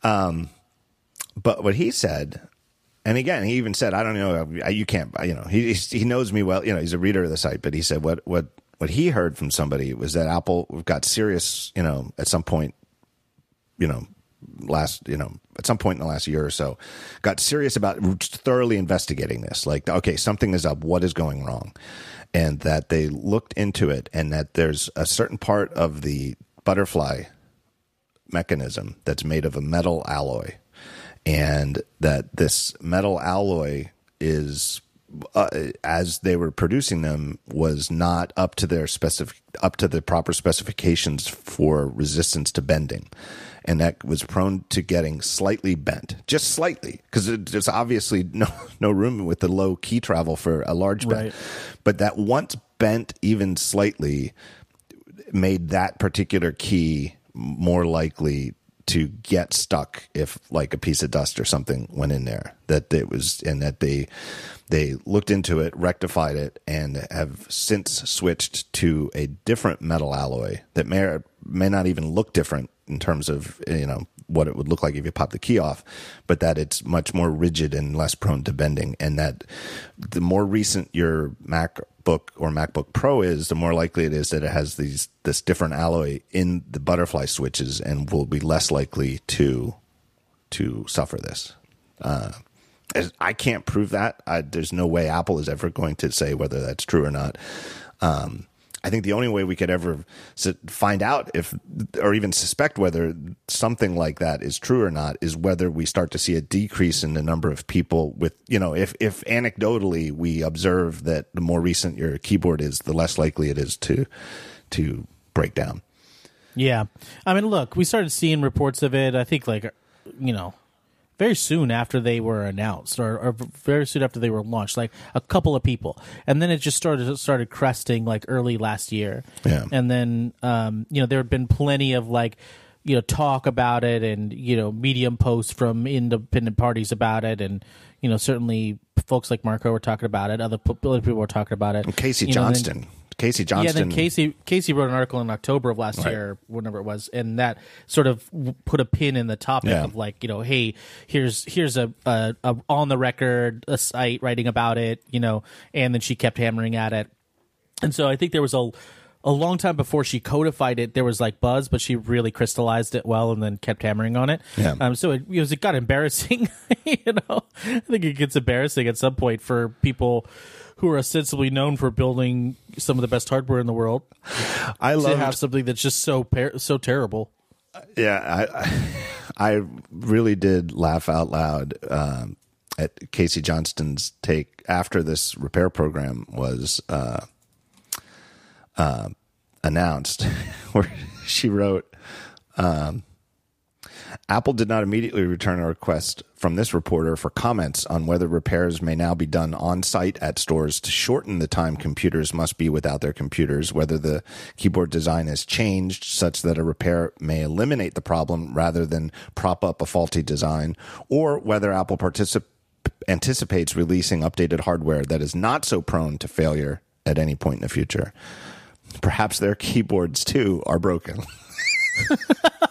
Um, but what he said, and again, he even said, I don't know, you can't, you know, he he knows me well, you know, he's a reader of the site, but he said what what what he heard from somebody was that Apple got serious, you know, at some point, you know, last, you know, at some point in the last year or so, got serious about thoroughly investigating this. Like, okay, something is up. What is going wrong? And that they looked into it, and that there's a certain part of the butterfly mechanism that's made of a metal alloy, and that this metal alloy is. Uh, as they were producing them, was not up to their specific up to the proper specifications for resistance to bending, and that was prone to getting slightly bent, just slightly, because there's obviously no no room with the low key travel for a large bend. Right. But that once bent even slightly, made that particular key more likely to get stuck if like a piece of dust or something went in there that it was and that they they looked into it rectified it and have since switched to a different metal alloy that may or may not even look different in terms of you know what it would look like if you pop the key off but that it's much more rigid and less prone to bending and that the more recent your macbook or macbook pro is the more likely it is that it has these this different alloy in the butterfly switches and will be less likely to to suffer this uh, I can't prove that. I, there's no way Apple is ever going to say whether that's true or not. Um, I think the only way we could ever find out if, or even suspect whether something like that is true or not, is whether we start to see a decrease in the number of people with, you know, if if anecdotally we observe that the more recent your keyboard is, the less likely it is to to break down. Yeah, I mean, look, we started seeing reports of it. I think like, you know, very soon after they were announced, or, or, very soon after they were launched, like a couple of people, and then it just started started cresting like early last year. Yeah, and then um, you know there had been plenty of like you know talk about it, and you know medium posts from independent parties about it, and you know certainly folks like Marco were talking about it, other, people were talking about it. And Casey you Johnston. Casey Johnston. Yeah, then Casey Casey wrote an article in October of last right. year, whenever it was, and that sort of put a pin in the topic yeah. of like, you know, hey, here's here's a, a, a on the record a site writing about it, you know, and then she kept hammering at it, and so I think there was a a long time before she codified it, there was like buzz, but she really crystallized it well and then kept hammering on it. Yeah. Um, so it, it, was, it got embarrassing. you know, I think it gets embarrassing at some point for people who are ostensibly known for building some of the best hardware in the world. I love to have something that's just so par- so terrible. Yeah, I I really did laugh out loud um, at Casey Johnston's take after this repair program was uh, uh, announced, where she wrote. Um, Apple did not immediately return a request from this reporter for comments on whether repairs may now be done on site at stores to shorten the time computers must be without their computers, whether the keyboard design has changed such that a repair may eliminate the problem rather than prop up a faulty design, or whether Apple particip- anticipates releasing updated hardware that is not so prone to failure at any point in the future. Perhaps their keyboards too are broken.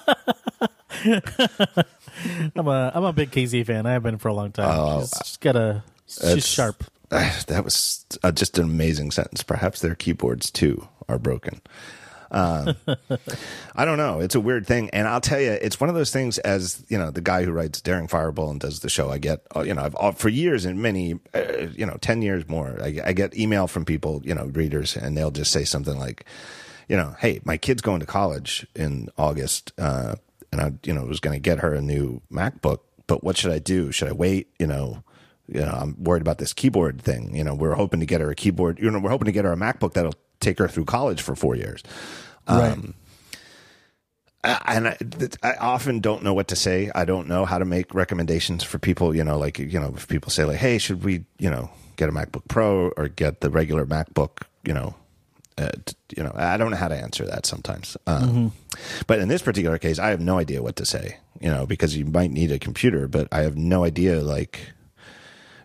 I'm a I'm a big KZ fan. I have been for a long time. Oh, she's, she's got a she's sharp. That was uh, just an amazing sentence. Perhaps their keyboards too are broken. Uh, I don't know. It's a weird thing, and I'll tell you, it's one of those things. As you know, the guy who writes Daring Fireball and does the show, I get uh, you know, I've uh, for years and many, uh, you know, ten years more. I, I get email from people, you know, readers, and they'll just say something like, you know, hey, my kid's going to college in August. Uh, and I, you know, was going to get her a new MacBook. But what should I do? Should I wait? You know, you know, I'm worried about this keyboard thing. You know, we're hoping to get her a keyboard. You know, we're hoping to get her a MacBook that'll take her through college for four years. Right. Um, and I, I, often don't know what to say. I don't know how to make recommendations for people. You know, like you know, if people say like, "Hey, should we, you know, get a MacBook Pro or get the regular MacBook?" You know, uh, you know, I don't know how to answer that sometimes. Um, mm-hmm. But in this particular case, I have no idea what to say. You know, because you might need a computer, but I have no idea. Like,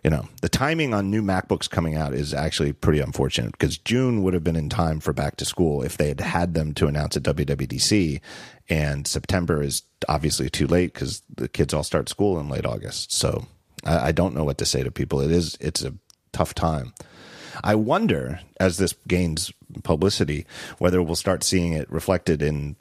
you know, the timing on new MacBooks coming out is actually pretty unfortunate because June would have been in time for back to school if they had had them to announce at WWDC, and September is obviously too late because the kids all start school in late August. So I, I don't know what to say to people. It is it's a tough time. I wonder as this gains publicity whether we'll start seeing it reflected in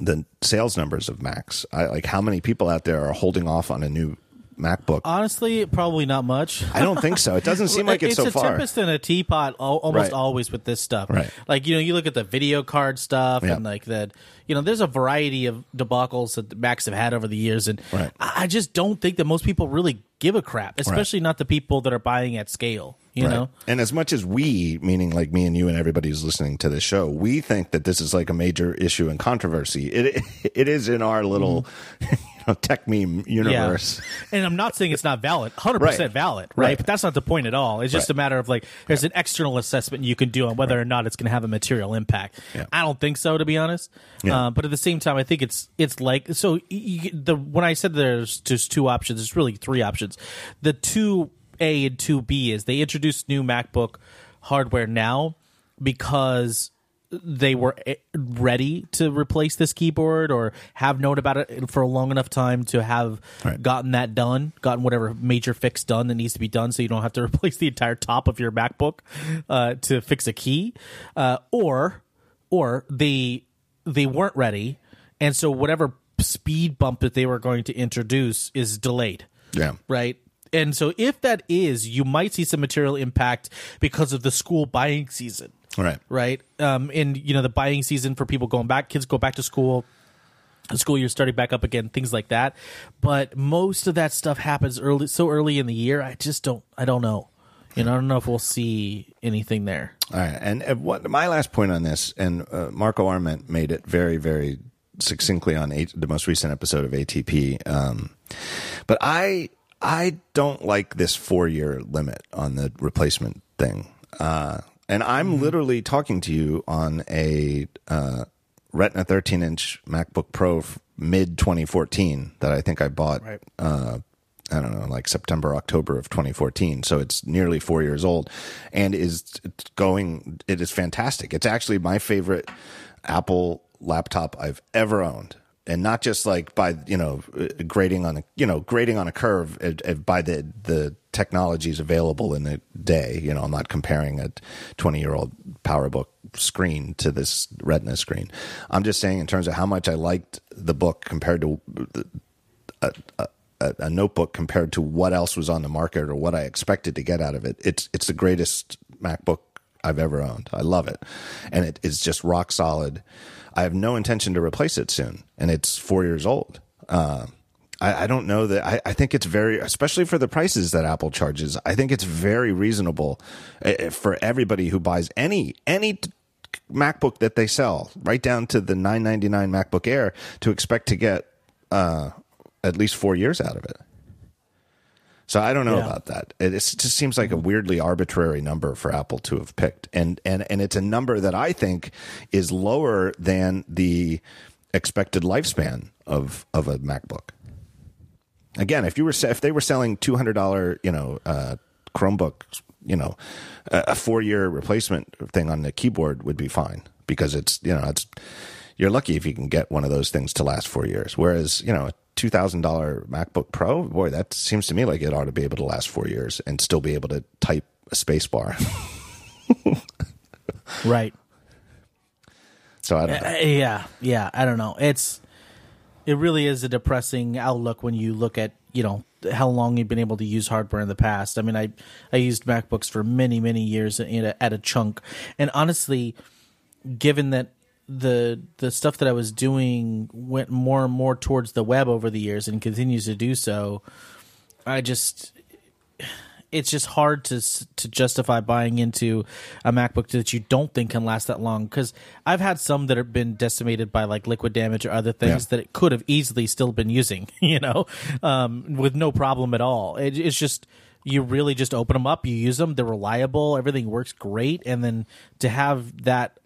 the sales numbers of Macs. I, like how many people out there are holding off on a new MacBook? Honestly, probably not much. I don't think so. It doesn't seem like it's, it's so a far. tempest in a teapot almost right. always with this stuff. Right. Like you know, you look at the video card stuff and like that. You know, there's a variety of debacles that Macs have had over the years, and right. I just don't think that most people really give a crap, especially right. not the people that are buying at scale you right. know and as much as we meaning like me and you and everybody who's listening to this show we think that this is like a major issue and controversy it it is in our little mm. you know Techmeme universe yeah. and i'm not saying it's not valid 100% right. valid right? right? but that's not the point at all it's just a matter of like there's an external assessment you can do on whether or not it's going to have a material impact yeah. i don't think so to be honest yeah. uh, but at the same time i think it's it's like so you, the when i said there's just two options there's really three options the two a and 2B is they introduced new MacBook hardware now because they were eh, ready to replace this keyboard or have known about it for a long enough time to have right. gotten that done, gotten whatever major fix done that needs to be done, so you don't have to replace the entire top of your MacBook uh, to fix a key, uh, or or they they weren't ready, and so whatever speed bump that they were going to introduce is delayed. Yeah. Right and so if that is, you might see some material impact because of the school buying season. Right. right? Um, and you know the buying season for people going back, kids go back to school, the school year starting back up again, things like that. But most of that stuff happens early, so early in the year. I just don't, I don't know. You know, I don't know if we'll see anything there. All right, and uh, what my last point on this, and uh, Marco Arment made it very, very succinctly on a, the most recent episode of ATP. Um, but I, I don't like this four year limit on the replacement thing. Uh, and I'm mm-hmm. literally talking to you on a uh, Retina 13 inch MacBook Pro mid 2014 that I think I bought. Right. Uh, I don't know, like September, October of 2014. So it's nearly four years old and is going, it is fantastic. It's actually my favorite Apple laptop I've ever owned and not just like by you know grading on a you know grading on a curve uh, uh, by the the technologies available in a day. You know, I'm not comparing a 20 year old PowerBook screen to this Retina screen. I'm just saying in terms of how much I liked the book compared to a, a, a notebook compared to what else was on the market or what I expected to get out of it. It's it's the greatest MacBook I've ever owned. I love it, and it is just rock solid I have no intention to replace it soon, and it's four years old. Uh, I, I, don't know that. I, I, think it's very, especially for the prices that Apple charges. I think it's very reasonable uh, for everybody who buys any any MacBook that they sell, right down to the 999 MacBook Air, to expect to get uh, at least four years out of it. So I don't know yeah. about that. It, just seems like a weirdly arbitrary number for Apple to have picked, and and and it's a number that I think is lower than the expected lifespan of of a MacBook. Again, if you were if they were selling two hundred dollar, you know, uh, Chromebook, you know, a four year replacement thing on the keyboard would be fine because it's you know it's you're lucky if you can get one of those things to last four years. Whereas you know $2,000 MacBook Pro, boy, that seems to me like it ought to be able to last four years and still be able to type a space bar. right. So I don't know. Uh, yeah, yeah, I don't know. It's it really is a depressing outlook when you look at you know how long you've been able to use hardware in the past. I mean, I I used MacBooks for many many years at a chunk, and honestly, given that the the stuff that I was doing went more and more towards the web over the years and continues to do so. I just it's just hard to to justify buying into a MacBook that you don't think can last that long because I've had some that have been decimated by like liquid damage or other things yeah. that it could have easily still been using, you know, um, with no problem at all. It, it's just you really just open them up, you use them, they're reliable, everything works great, and then to have that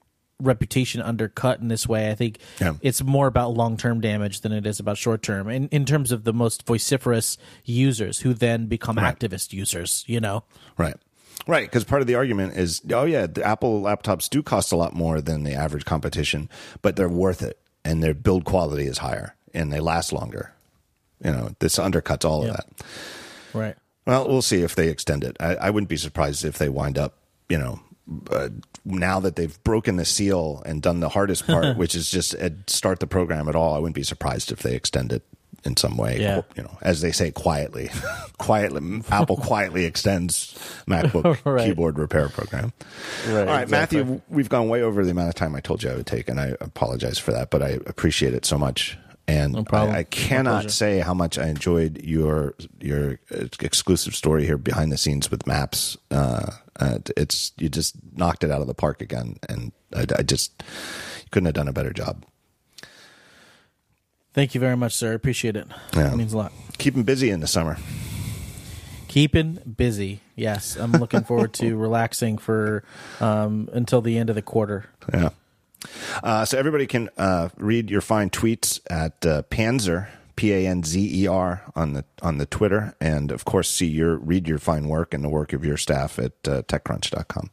reputation undercut in this way. I think yeah. it's more about long term damage than it is about short term. In in terms of the most vociferous users who then become right. activist users, you know. Right. Right, because part of the argument is, oh yeah, the Apple laptops do cost a lot more than the average competition, but they're worth it, and their build quality is higher, and they last longer. You know, this undercuts all yep. of that. Right. Well, we'll see if they extend it. I, I wouldn't be surprised if they wind up, you know, uh, now that they've broken the seal and done the hardest part, which is just uh, start the program at all, I wouldn't be surprised if they extend it in some way. Yeah. You know, as they say, quietly, quietly. Apple quietly extends MacBook right. keyboard repair program. Right, all right, exactly. Matthew, we've gone way over the amount of time I told you I would take, and I apologize for that, but I appreciate it so much. And no I, I, cannot say how much I enjoyed your your exclusive story here behind the scenes with Maps. Uh, uh, it's you just knocked it out of the park again, and I, I just couldn't have done a better job. Thank you very much, sir. Appreciate it. Yeah. It means a lot. Keeping busy in the summer. Keeping busy. Yes, I'm looking forward to relaxing for um, until the end of the quarter. Yeah. Uh, so everybody can uh, read your fine tweets at uh, Panzer P A N Z E R on the on the Twitter, and of course see your read your fine work and the work of your staff at uh, TechCrunch.com.